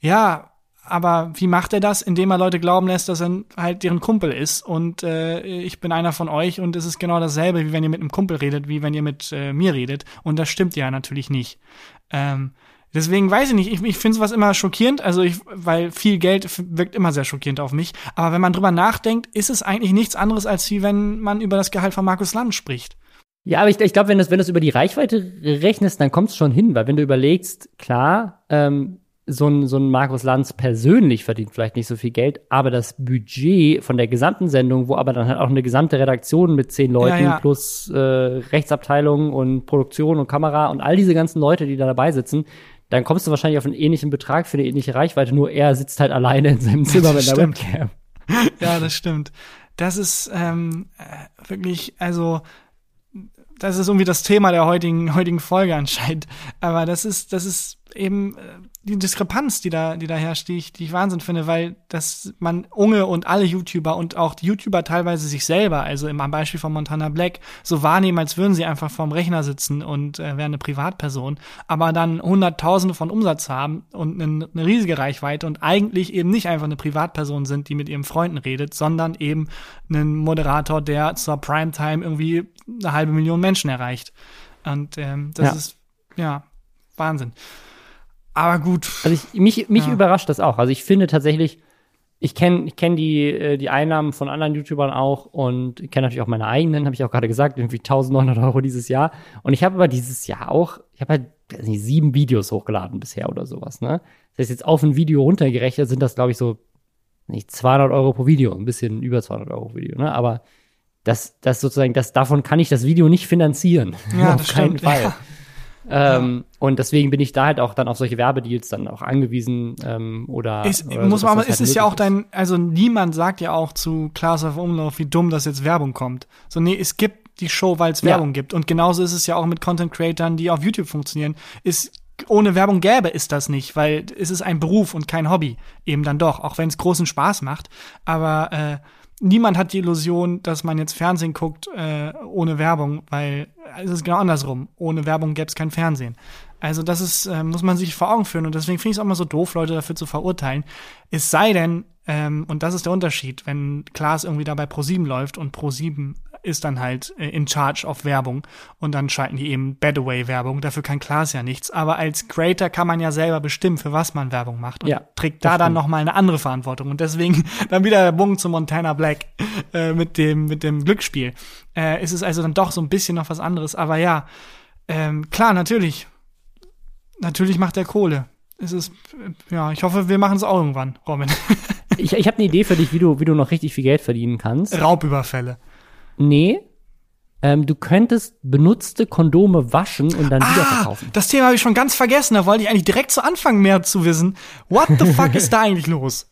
ja, aber wie macht er das? Indem er Leute glauben lässt, dass er halt deren Kumpel ist und äh, ich bin einer von euch und es ist genau dasselbe, wie wenn ihr mit einem Kumpel redet, wie wenn ihr mit äh, mir redet. Und das stimmt ja natürlich nicht. Ähm, deswegen weiß ich nicht, ich, ich finde sowas immer schockierend, also ich, weil viel Geld wirkt immer sehr schockierend auf mich. Aber wenn man drüber nachdenkt, ist es eigentlich nichts anderes, als wie wenn man über das Gehalt von Markus Land spricht. Ja, aber ich, ich glaube, wenn du wenn das über die Reichweite rechnest, dann kommst du schon hin, weil wenn du überlegst, klar, ähm, so ein, so ein Markus Lanz persönlich verdient vielleicht nicht so viel Geld, aber das Budget von der gesamten Sendung, wo aber dann halt auch eine gesamte Redaktion mit zehn Leuten Ja, ja. plus äh, Rechtsabteilung und Produktion und Kamera und all diese ganzen Leute, die da dabei sitzen, dann kommst du wahrscheinlich auf einen ähnlichen Betrag für eine ähnliche Reichweite, nur er sitzt halt alleine in seinem *laughs* Zimmer mit der. Webcam. Ja, das stimmt. Das ist ähm, äh, wirklich, also das ist irgendwie das Thema der heutigen heutigen Folge anscheinend. Aber das ist das ist eben äh, die Diskrepanz, die da die da herrscht, die ich die ich Wahnsinn finde, weil das man Unge und alle YouTuber und auch die YouTuber teilweise sich selber, also im Beispiel von Montana Black, so wahrnehmen, als würden sie einfach vorm Rechner sitzen und äh, wären eine Privatperson, aber dann Hunderttausende von Umsatz haben und eine, eine riesige Reichweite und eigentlich eben nicht einfach eine Privatperson sind, die mit ihren Freunden redet, sondern eben einen Moderator, der zur Primetime irgendwie eine halbe Million Menschen erreicht. Und ähm, das Ja. ist ja Wahnsinn. Aber gut. Also ich, mich, mich Ja. überrascht das auch. Also ich finde tatsächlich, ich kenne ich kenn die, äh, die Einnahmen von anderen YouTubern auch und ich kenne natürlich auch meine eigenen, habe ich auch gerade gesagt, irgendwie 1900 Euro dieses Jahr. Und ich habe aber dieses Jahr auch, ich habe halt weiß nicht, sieben Videos hochgeladen bisher oder sowas. Ne? Das heißt, jetzt auf ein Video runtergerechnet sind das, glaube ich, so nicht 200 Euro pro Video, ein bisschen über 200 Euro pro Video. Ne? Aber das, das sozusagen, das, davon kann ich das Video nicht finanzieren. Ja, *laughs* auf keinen stimmt, Fall. ja. Ähm, Und deswegen bin ich da halt auch dann auf solche Werbedeals dann auch angewiesen ähm, oder, Es, oder muss so, man, aber es ist ja möglich auch dein, also niemand sagt ja auch zu Klaas auf Umlauf, wie dumm, dass jetzt Werbung kommt. So, nee, es gibt die Show, weil es Ja. Werbung gibt. Und genauso ist es ja auch mit Content Creatern, die auf YouTube funktionieren. Ist, ohne Werbung gäbe es das nicht, weil es ist ein Beruf und kein Hobby. Eben dann doch, auch wenn es großen Spaß macht. Aber äh, niemand hat die Illusion, dass man jetzt Fernsehen guckt äh, ohne Werbung, weil es ist genau andersrum. Ohne Werbung gäbe es kein Fernsehen. Also das ist, äh, muss man sich vor Augen führen und deswegen finde ich es auch immer so doof, Leute dafür zu verurteilen. Es sei denn, ähm, und das ist der Unterschied, wenn Klaas irgendwie da bei Pro7 läuft und Pro7 ist dann halt äh, in charge auf Werbung und dann schalten die eben Bad Away Werbung, dafür kann Klaas ja nichts. Aber als Creator kann man ja selber bestimmen, für was man Werbung macht und Ja, trägt da dann nochmal eine andere Verantwortung. Und deswegen *laughs* dann wieder der Bogen zu Montana Black äh, mit dem, mit dem Glücksspiel. Äh, ist es also dann doch so ein bisschen noch was anderes. Aber ja, ähm, klar, natürlich. Natürlich macht er Kohle. Es ist, äh, ja, ich hoffe, wir machen es auch irgendwann, Robin. *laughs* *laughs* Ich, ich habe eine Idee für dich, wie du, wie du noch richtig viel Geld verdienen kannst. Raubüberfälle. Nee. Ähm, du könntest benutzte Kondome waschen und dann wieder Ah, verkaufen. das Thema habe ich schon ganz vergessen. Da wollte ich eigentlich direkt zu Anfang mehr zu wissen. What the fuck ist da eigentlich los?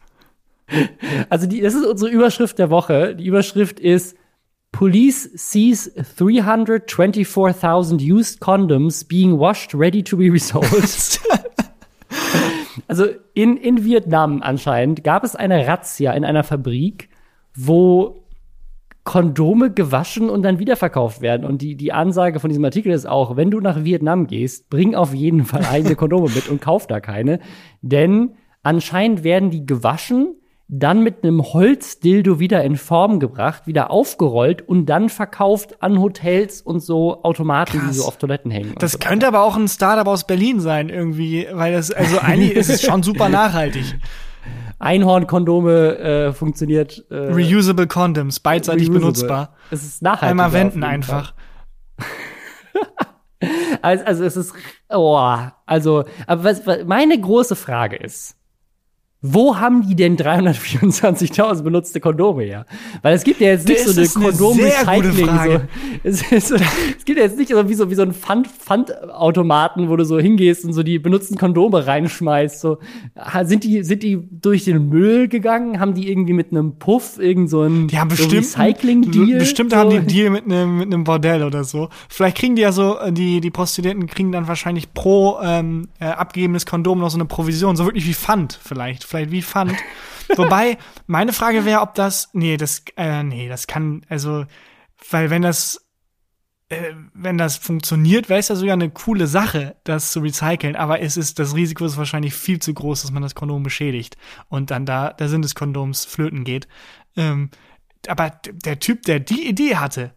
*laughs* Also die, das ist unsere Überschrift der Woche. Die Überschrift ist Police sees 324,000 used condoms being washed ready to be resold. *laughs* also in, in Vietnam anscheinend gab es eine Razzia in einer Fabrik, wo Kondome gewaschen und dann wiederverkauft werden. Und die, die Ansage von diesem Artikel ist auch, wenn du nach Vietnam gehst, bring auf jeden Fall eigene Kondome mit und kauf da keine. Denn anscheinend werden die gewaschen, dann mit einem Holzdildo wieder in Form gebracht, wieder aufgerollt und dann verkauft an Hotels und so Automaten, Krass. die so auf Toiletten hängen. Das so. könnte aber auch ein Startup aus Berlin sein, irgendwie, weil das, also eigentlich ist es schon super *laughs* nachhaltig. Einhornkondome äh, funktioniert äh, Reusable Condoms, beidseitig reusable. benutzbar. Es ist nachhaltig. Einmal wenden einfach. *laughs* Also, also es ist, oh, also, aber was, was meine große Frage ist, wo haben die denn 324.000 benutzte Kondome her? Weil es gibt ja jetzt nicht Das so eine Kondom-Recycling. So. *laughs* Es, ist, es gibt ja jetzt nicht so wie so, wie so ein Pfand, Pfandautomaten, wo du so hingehst und so die benutzten Kondome reinschmeißt. So. Sind die, sind die durch den Müll gegangen? Haben die irgendwie mit einem Puff irgend so ein Die haben so bestimmt, Recycling-Deal? bestimmt so? haben die einen Deal mit einem mit einem Bordell oder so. Vielleicht kriegen die ja so, äh, die, die Prostituierten kriegen dann wahrscheinlich pro ähm, äh, abgegebenes Kondom noch so eine Provision, so wirklich wie Pfand vielleicht, vielleicht wie Pfand. Wobei, meine Frage wäre, ob das, nee, das, äh, nee, das kann, also, weil wenn das, äh, wenn das funktioniert, wäre es ja sogar eine coole Sache, das zu recyceln, aber es ist, das Risiko ist wahrscheinlich viel zu groß, dass man das Kondom beschädigt und dann da der Sinn des Kondoms flöten geht. Ähm, aber der Typ, der die Idee hatte,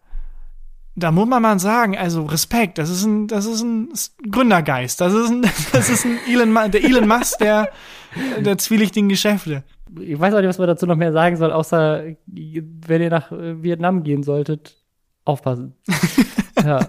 da muss man mal sagen, also Respekt, das ist ein, das ist ein Gründergeist, das ist ein, *laughs* das ist ein Elon, der Elon Musk der, *laughs* der zwielichtigen Geschäfte. ich weiß auch nicht, was man dazu noch mehr sagen soll, außer wenn ihr nach äh, Vietnam gehen solltet, aufpassen. *laughs* ja.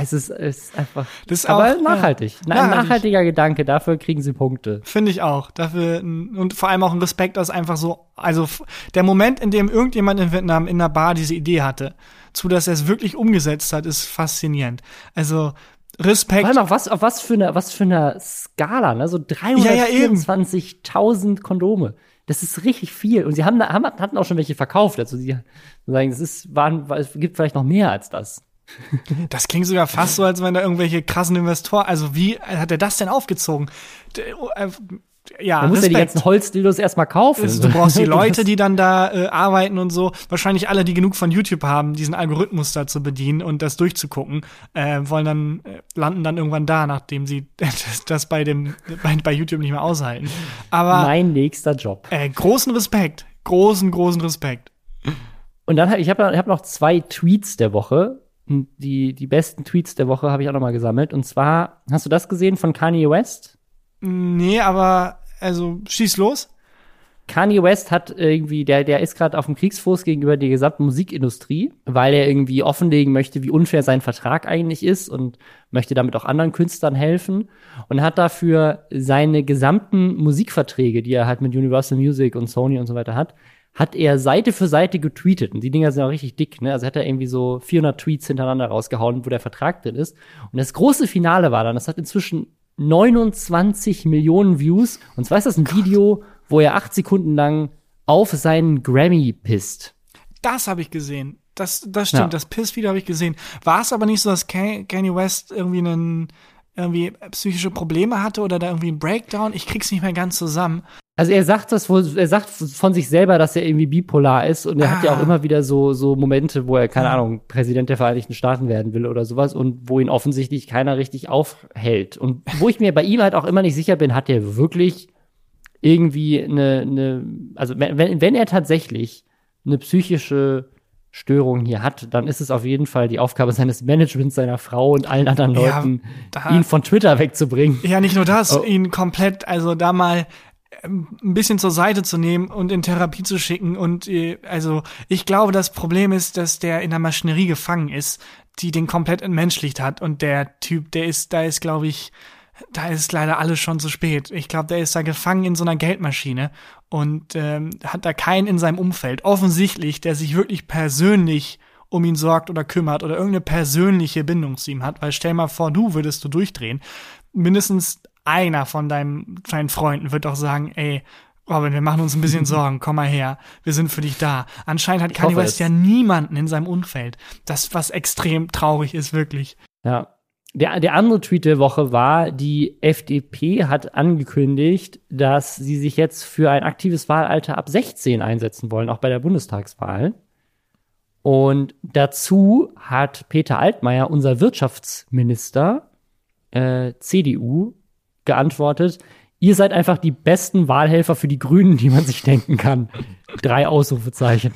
Es ist, es ist einfach. Das ist aber auch, nachhaltig. ja, Ein nachhaltig. nachhaltiger Gedanke, dafür kriegen sie Punkte. Finde ich auch. Dafür und vor allem auch ein Respekt, dass einfach so, also der Moment, in dem irgendjemand in Vietnam in einer Bar diese Idee hatte, zu dass er es wirklich umgesetzt hat, ist faszinierend. Also Respekt. Vor allem auch was, auf was für eine, was für eine Skala, ne? So Ja, ja, eben. 324.000 Kondome. Das ist richtig viel. Und sie haben, haben, hatten auch schon welche verkauft. Also sie sagen, das ist, waren, es gibt vielleicht noch mehr als das. Das klingt sogar fast so, als wenn da irgendwelche krassen Investoren, also wie hat er das denn aufgezogen? Ja, Man muss ja die Respekt. ganzen Holzdildos erstmal kaufen. Du brauchst die *laughs* Leute, die dann da äh, arbeiten und so. Wahrscheinlich alle, die genug von YouTube haben, diesen Algorithmus da zu bedienen und das durchzugucken, äh, wollen dann äh, landen dann irgendwann da, nachdem sie *laughs* das, das bei dem bei, bei YouTube nicht mehr aushalten. Aber mein nächster Job. äh, großen Respekt, großen großen Respekt. Und dann ich habe ich hab noch zwei Tweets der Woche. Und Die, die besten Tweets der Woche habe ich auch noch mal gesammelt. Und zwar, hast du das gesehen von Kanye West? Nee, aber also schieß los. Kanye West hat irgendwie, der, der ist gerade auf dem Kriegsfuß gegenüber der gesamten Musikindustrie, weil er irgendwie offenlegen möchte, wie unfair sein Vertrag eigentlich ist und möchte damit auch anderen Künstlern helfen und hat dafür seine gesamten Musikverträge, die er halt mit Universal Music und Sony und so weiter hat, hat er Seite für Seite getweetet. Und die Dinger sind auch richtig dick, ne? Also hat er irgendwie so 400 Tweets hintereinander rausgehauen, wo der Vertrag drin ist. Und das große Finale war dann, das hat inzwischen 29 Millionen Views. Und zwar ist das ein Video, wo er acht Sekunden lang auf seinen Grammy pisst. Das habe ich gesehen. Das, das stimmt, Ja. das Piss-Video habe ich gesehen. War es aber nicht so, dass Ka- Kanye West irgendwie einen irgendwie psychische Probleme hatte oder da irgendwie einen Breakdown? Ich krieg's nicht mehr ganz zusammen. Also er sagt das wohl, er sagt von sich selber, dass er irgendwie bipolar ist und er hat ja Ah. auch immer wieder so, so Momente, wo er, keine Ahnung, Präsident der Vereinigten Staaten werden will oder sowas und wo ihn offensichtlich keiner richtig aufhält. Und wo ich mir bei ihm halt auch immer nicht sicher bin, hat er wirklich irgendwie eine, eine also wenn, wenn wenn er tatsächlich eine psychische Störung hier hat, dann ist es auf jeden Fall die Aufgabe seines Managements, seiner Frau und allen anderen Ja, Leuten, da- ihn von Twitter wegzubringen. Ja, nicht nur das, Oh. ihn komplett, also da mal ähm, ein bisschen zur Seite zu nehmen und in Therapie zu schicken. Und äh, also ich glaube, das Problem ist, dass der in der Maschinerie gefangen ist, die den komplett entmenschlicht hat. Und der Typ, der ist, da ist, glaube ich, da ist leider alles schon zu spät. Ich glaube, der ist da gefangen in so einer Geldmaschine und ähm, hat da keinen in seinem Umfeld, offensichtlich, der sich wirklich persönlich um ihn sorgt oder kümmert oder irgendeine persönliche Bindung zu ihm hat. Weil stell mal vor, du würdest du durchdrehen. Mindestens einer von deinem, deinen Freunden wird doch sagen, ey, Robin, wir machen uns ein bisschen *laughs* Sorgen, komm mal her, wir sind für dich da. Anscheinend hat Kanye West es. ja niemanden in seinem Umfeld. Das, was extrem traurig ist, wirklich. Ja. Der, der andere Tweet der Woche war, die FDP hat angekündigt, dass sie sich jetzt für ein aktives Wahlalter ab 16 einsetzen wollen, auch bei der Bundestagswahl. Und dazu hat Peter Altmaier, unser Wirtschaftsminister, äh, CDU, geantwortet, ihr seid einfach die besten Wahlhelfer für die Grünen, die man sich denken kann. Drei Ausrufezeichen.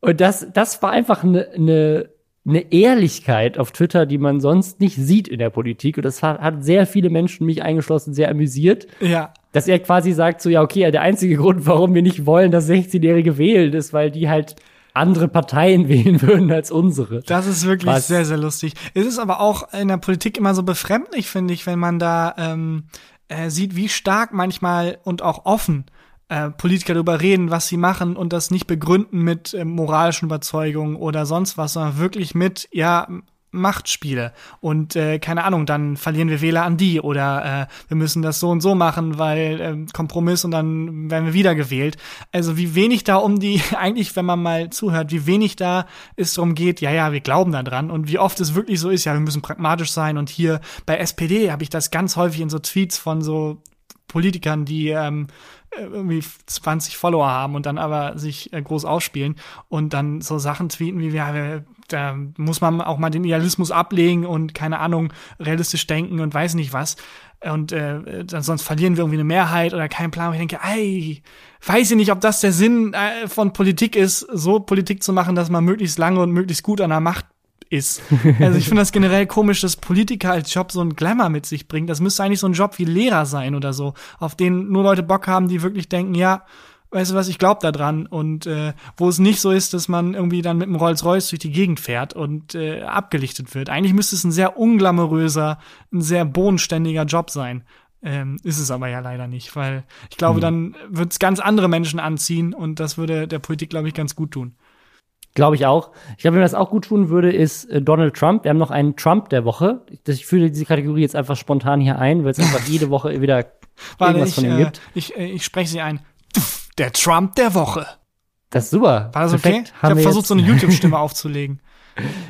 Und das, das war einfach eine ne, ne Ehrlichkeit auf Twitter, die man sonst nicht sieht in der Politik. Und das hat, hat sehr viele Menschen, mich eingeschlossen, sehr amüsiert. Ja. Dass er quasi sagt, so, ja, okay, der einzige Grund, warum wir nicht wollen, dass 16-Jährige wählen, ist, weil die halt andere Parteien *laughs* wählen würden als unsere. Das ist wirklich Was? sehr, sehr lustig. Es ist aber auch in der Politik immer so befremdlich, finde ich, wenn man da ähm, äh, sieht, wie stark manchmal und auch offen äh, Politiker darüber reden, was sie machen und das nicht begründen mit äh, moralischen Überzeugungen oder sonst was, sondern wirklich mit, ja, Machtspiele und äh, keine Ahnung, dann verlieren wir Wähler an die oder äh, wir müssen das so und so machen, weil äh, Kompromiss und dann werden wir wieder gewählt. Also wie wenig da um die, *laughs* eigentlich, wenn man mal zuhört, wie wenig da es darum geht, ja, ja, wir glauben da dran und wie oft es wirklich so ist, ja, wir müssen pragmatisch sein und hier bei SPD habe ich das ganz häufig in so Tweets von so Politikern, die ähm, irgendwie 20 Follower haben und dann aber sich äh, groß ausspielen und dann so Sachen tweeten wie, ja, da muss man auch mal den Idealismus ablegen und keine Ahnung, realistisch denken und weiß nicht was. Und äh, dann sonst verlieren wir irgendwie eine Mehrheit oder keinen Plan. Und ich denke, ey, weiß ich nicht, ob das der Sinn äh, von Politik ist, so Politik zu machen, dass man möglichst lange und möglichst gut an der Macht ist. Also ich finde das generell komisch, dass Politiker als Job so einen Glamour mit sich bringt. Das müsste eigentlich so ein Job wie Lehrer sein oder so, auf den nur Leute Bock haben, die wirklich denken, ja, weißt du was, ich glaube da dran. Und äh, wo es nicht so ist, dass man irgendwie dann mit einem Rolls-Royce durch die Gegend fährt und äh, abgelichtet wird. Eigentlich müsste es ein sehr unglamouröser, ein sehr bodenständiger Job sein. Ähm, ist es aber ja leider nicht, weil ich glaube, dann wird es ganz andere Menschen anziehen und das würde der Politik, glaube ich, ganz gut tun. Glaube ich auch. Ich glaube, wem das auch gut tun würde, ist äh, Donald Trump. Wir haben noch einen Trump der Woche. Ich fühle diese Kategorie jetzt einfach spontan hier ein, weil es einfach *laughs* jede Woche wieder Warte, irgendwas ich, von ihm äh, gibt. ich, äh, ich spreche sie ein. Der Trump der Woche. Das ist super. War das okay? Perfekt. Ich Haben habe versucht, so eine *laughs* YouTube-Stimme aufzulegen. *laughs*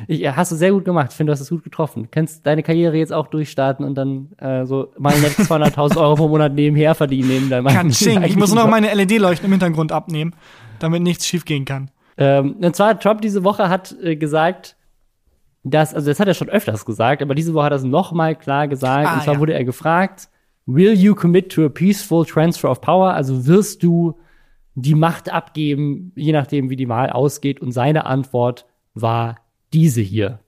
Ich, ja, hast du sehr gut gemacht. Ich finde, du hast es gut getroffen. Du kannst deine Karriere jetzt auch durchstarten und dann äh, so mal nett 200.000 Euro pro Monat nebenher verdienen neben deinem Katsching. Ich muss noch meine LED-Leuchten im Hintergrund abnehmen, damit nichts schiefgehen kann. Ähm, und zwar Trump diese Woche hat äh, gesagt, dass, also das hat er schon öfters gesagt, aber diese Woche hat er es nochmal klar gesagt. Ah, und zwar ja. wurde er gefragt, will you commit to a peaceful transfer of power? Also wirst du die Macht abgeben, je nachdem, wie die Wahl ausgeht? Und seine Antwort war diese hier.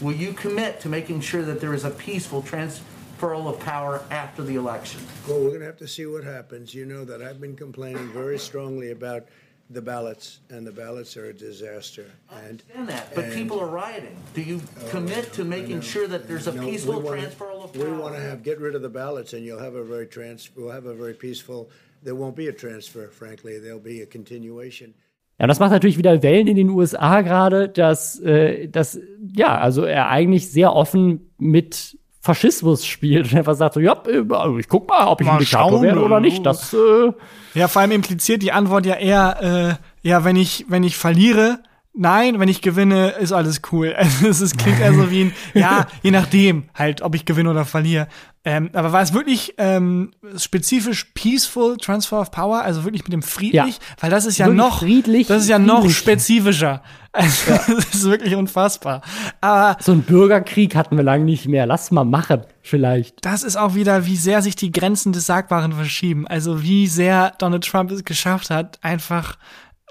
Will you commit to making sure that there is a peaceful transferal of power after the election? Well, we're going to have to see what happens. You know that I've been complaining very strongly about the ballots, and the ballots are a disaster. And And that, but and- people are rioting. Do you commit to making sure that there's a No, we peaceful wanna- transferal of We want to have get rid of the ballots, and you'll have a very trans. We'll have a very peaceful. There won't be a transfer, frankly. There'll be a continuation. Ja, und das macht natürlich wieder Wellen in den USA gerade, dass, äh, dass, ja, also er eigentlich sehr offen mit Faschismus spielt und einfach sagt so, ja, äh, also ich guck mal, ob ich Mal ein Diktator schauen, werde oder nicht. Das, äh, Ja, vor allem impliziert die Antwort ja eher, äh, ja, wenn ich, wenn ich verliere, nein, wenn ich gewinne, ist alles cool. *laughs* Also es klingt eher so wie ein, *laughs* ja, je nachdem, halt, ob ich gewinne oder verliere. Ähm, aber war es wirklich ähm, spezifisch peaceful transfer of power, also wirklich mit dem friedlich? Ja. Weil das ist ja Wirklich noch, friedlich, das ist ja noch friedlich. spezifischer. *laughs* Also, das ist wirklich unfassbar. Aber so ein Bürgerkrieg hatten wir lange nicht mehr. Lass mal machen, vielleicht. das ist auch wieder, wie sehr sich die Grenzen des Sagbaren verschieben. Also wie sehr Donald Trump es geschafft hat, einfach,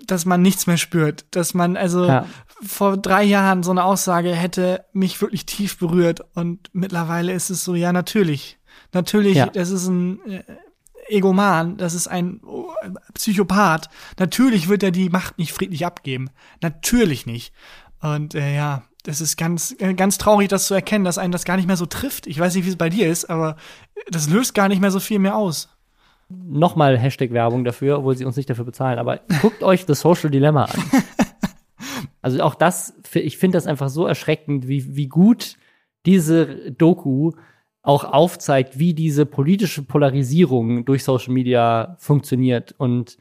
dass man nichts mehr spürt. Dass man, also Ja. vor drei Jahren so eine Aussage hätte mich wirklich tief berührt und mittlerweile ist es so, ja, natürlich. Natürlich, Ja. das ist ein äh, Egoman, das ist ein oh, Psychopath. Natürlich wird er die Macht nicht friedlich abgeben. Natürlich nicht. Und äh, ja, das ist ganz, äh, ganz traurig, das zu erkennen, dass einen das gar nicht mehr so trifft. Ich weiß nicht, wie es bei dir ist, aber das löst gar nicht mehr so viel mehr aus. Nochmal Hashtag-Werbung dafür, obwohl sie uns nicht dafür bezahlen. Aber guckt euch The Social Dilemma an. *laughs* Also auch das, ich finde das einfach so erschreckend, wie, wie gut diese Doku auch aufzeigt, wie diese politische Polarisierung durch Social Media funktioniert. Und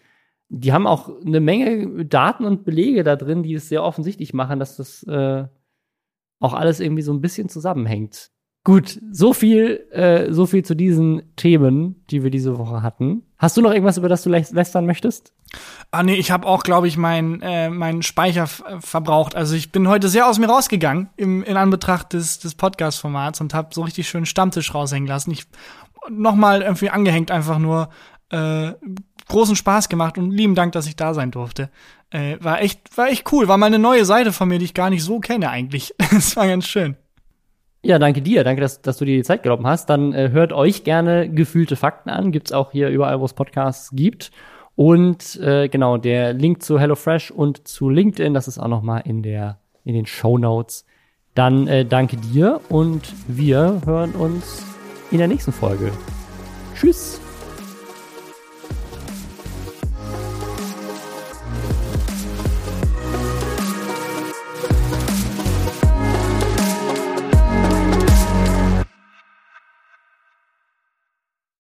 die haben auch eine Menge Daten und Belege da drin, die es sehr offensichtlich machen, dass das, äh, auch alles irgendwie so ein bisschen zusammenhängt. Gut, so viel, äh, so viel zu diesen Themen, die wir diese Woche hatten. Hast du noch irgendwas, über das du lä lästern möchtest? Ah nee, ich habe auch, glaube ich, meinen äh, meinen Speicher verbraucht. Also ich bin heute sehr aus mir rausgegangen im, in Anbetracht des, des Podcast-Formats und habe so richtig schön Stammtisch raushängen lassen. Ich noch mal irgendwie angehängt, einfach nur äh, großen Spaß gemacht und lieben Dank, dass ich da sein durfte. Äh, war echt, war echt cool. War mal eine neue Seite von mir, die ich gar nicht so kenne eigentlich. *laughs* Es war ganz schön. Ja, danke dir. Danke, dass, dass du dir die Zeit genommen hast. Dann äh, hört euch gerne gefühlte Fakten an. Gibt's auch hier überall, wo es Podcasts gibt. Und äh, genau, der Link zu HelloFresh und zu LinkedIn, das ist auch noch mal in, in den Show Notes. Dann äh, danke dir und wir hören uns in der nächsten Folge. Tschüss.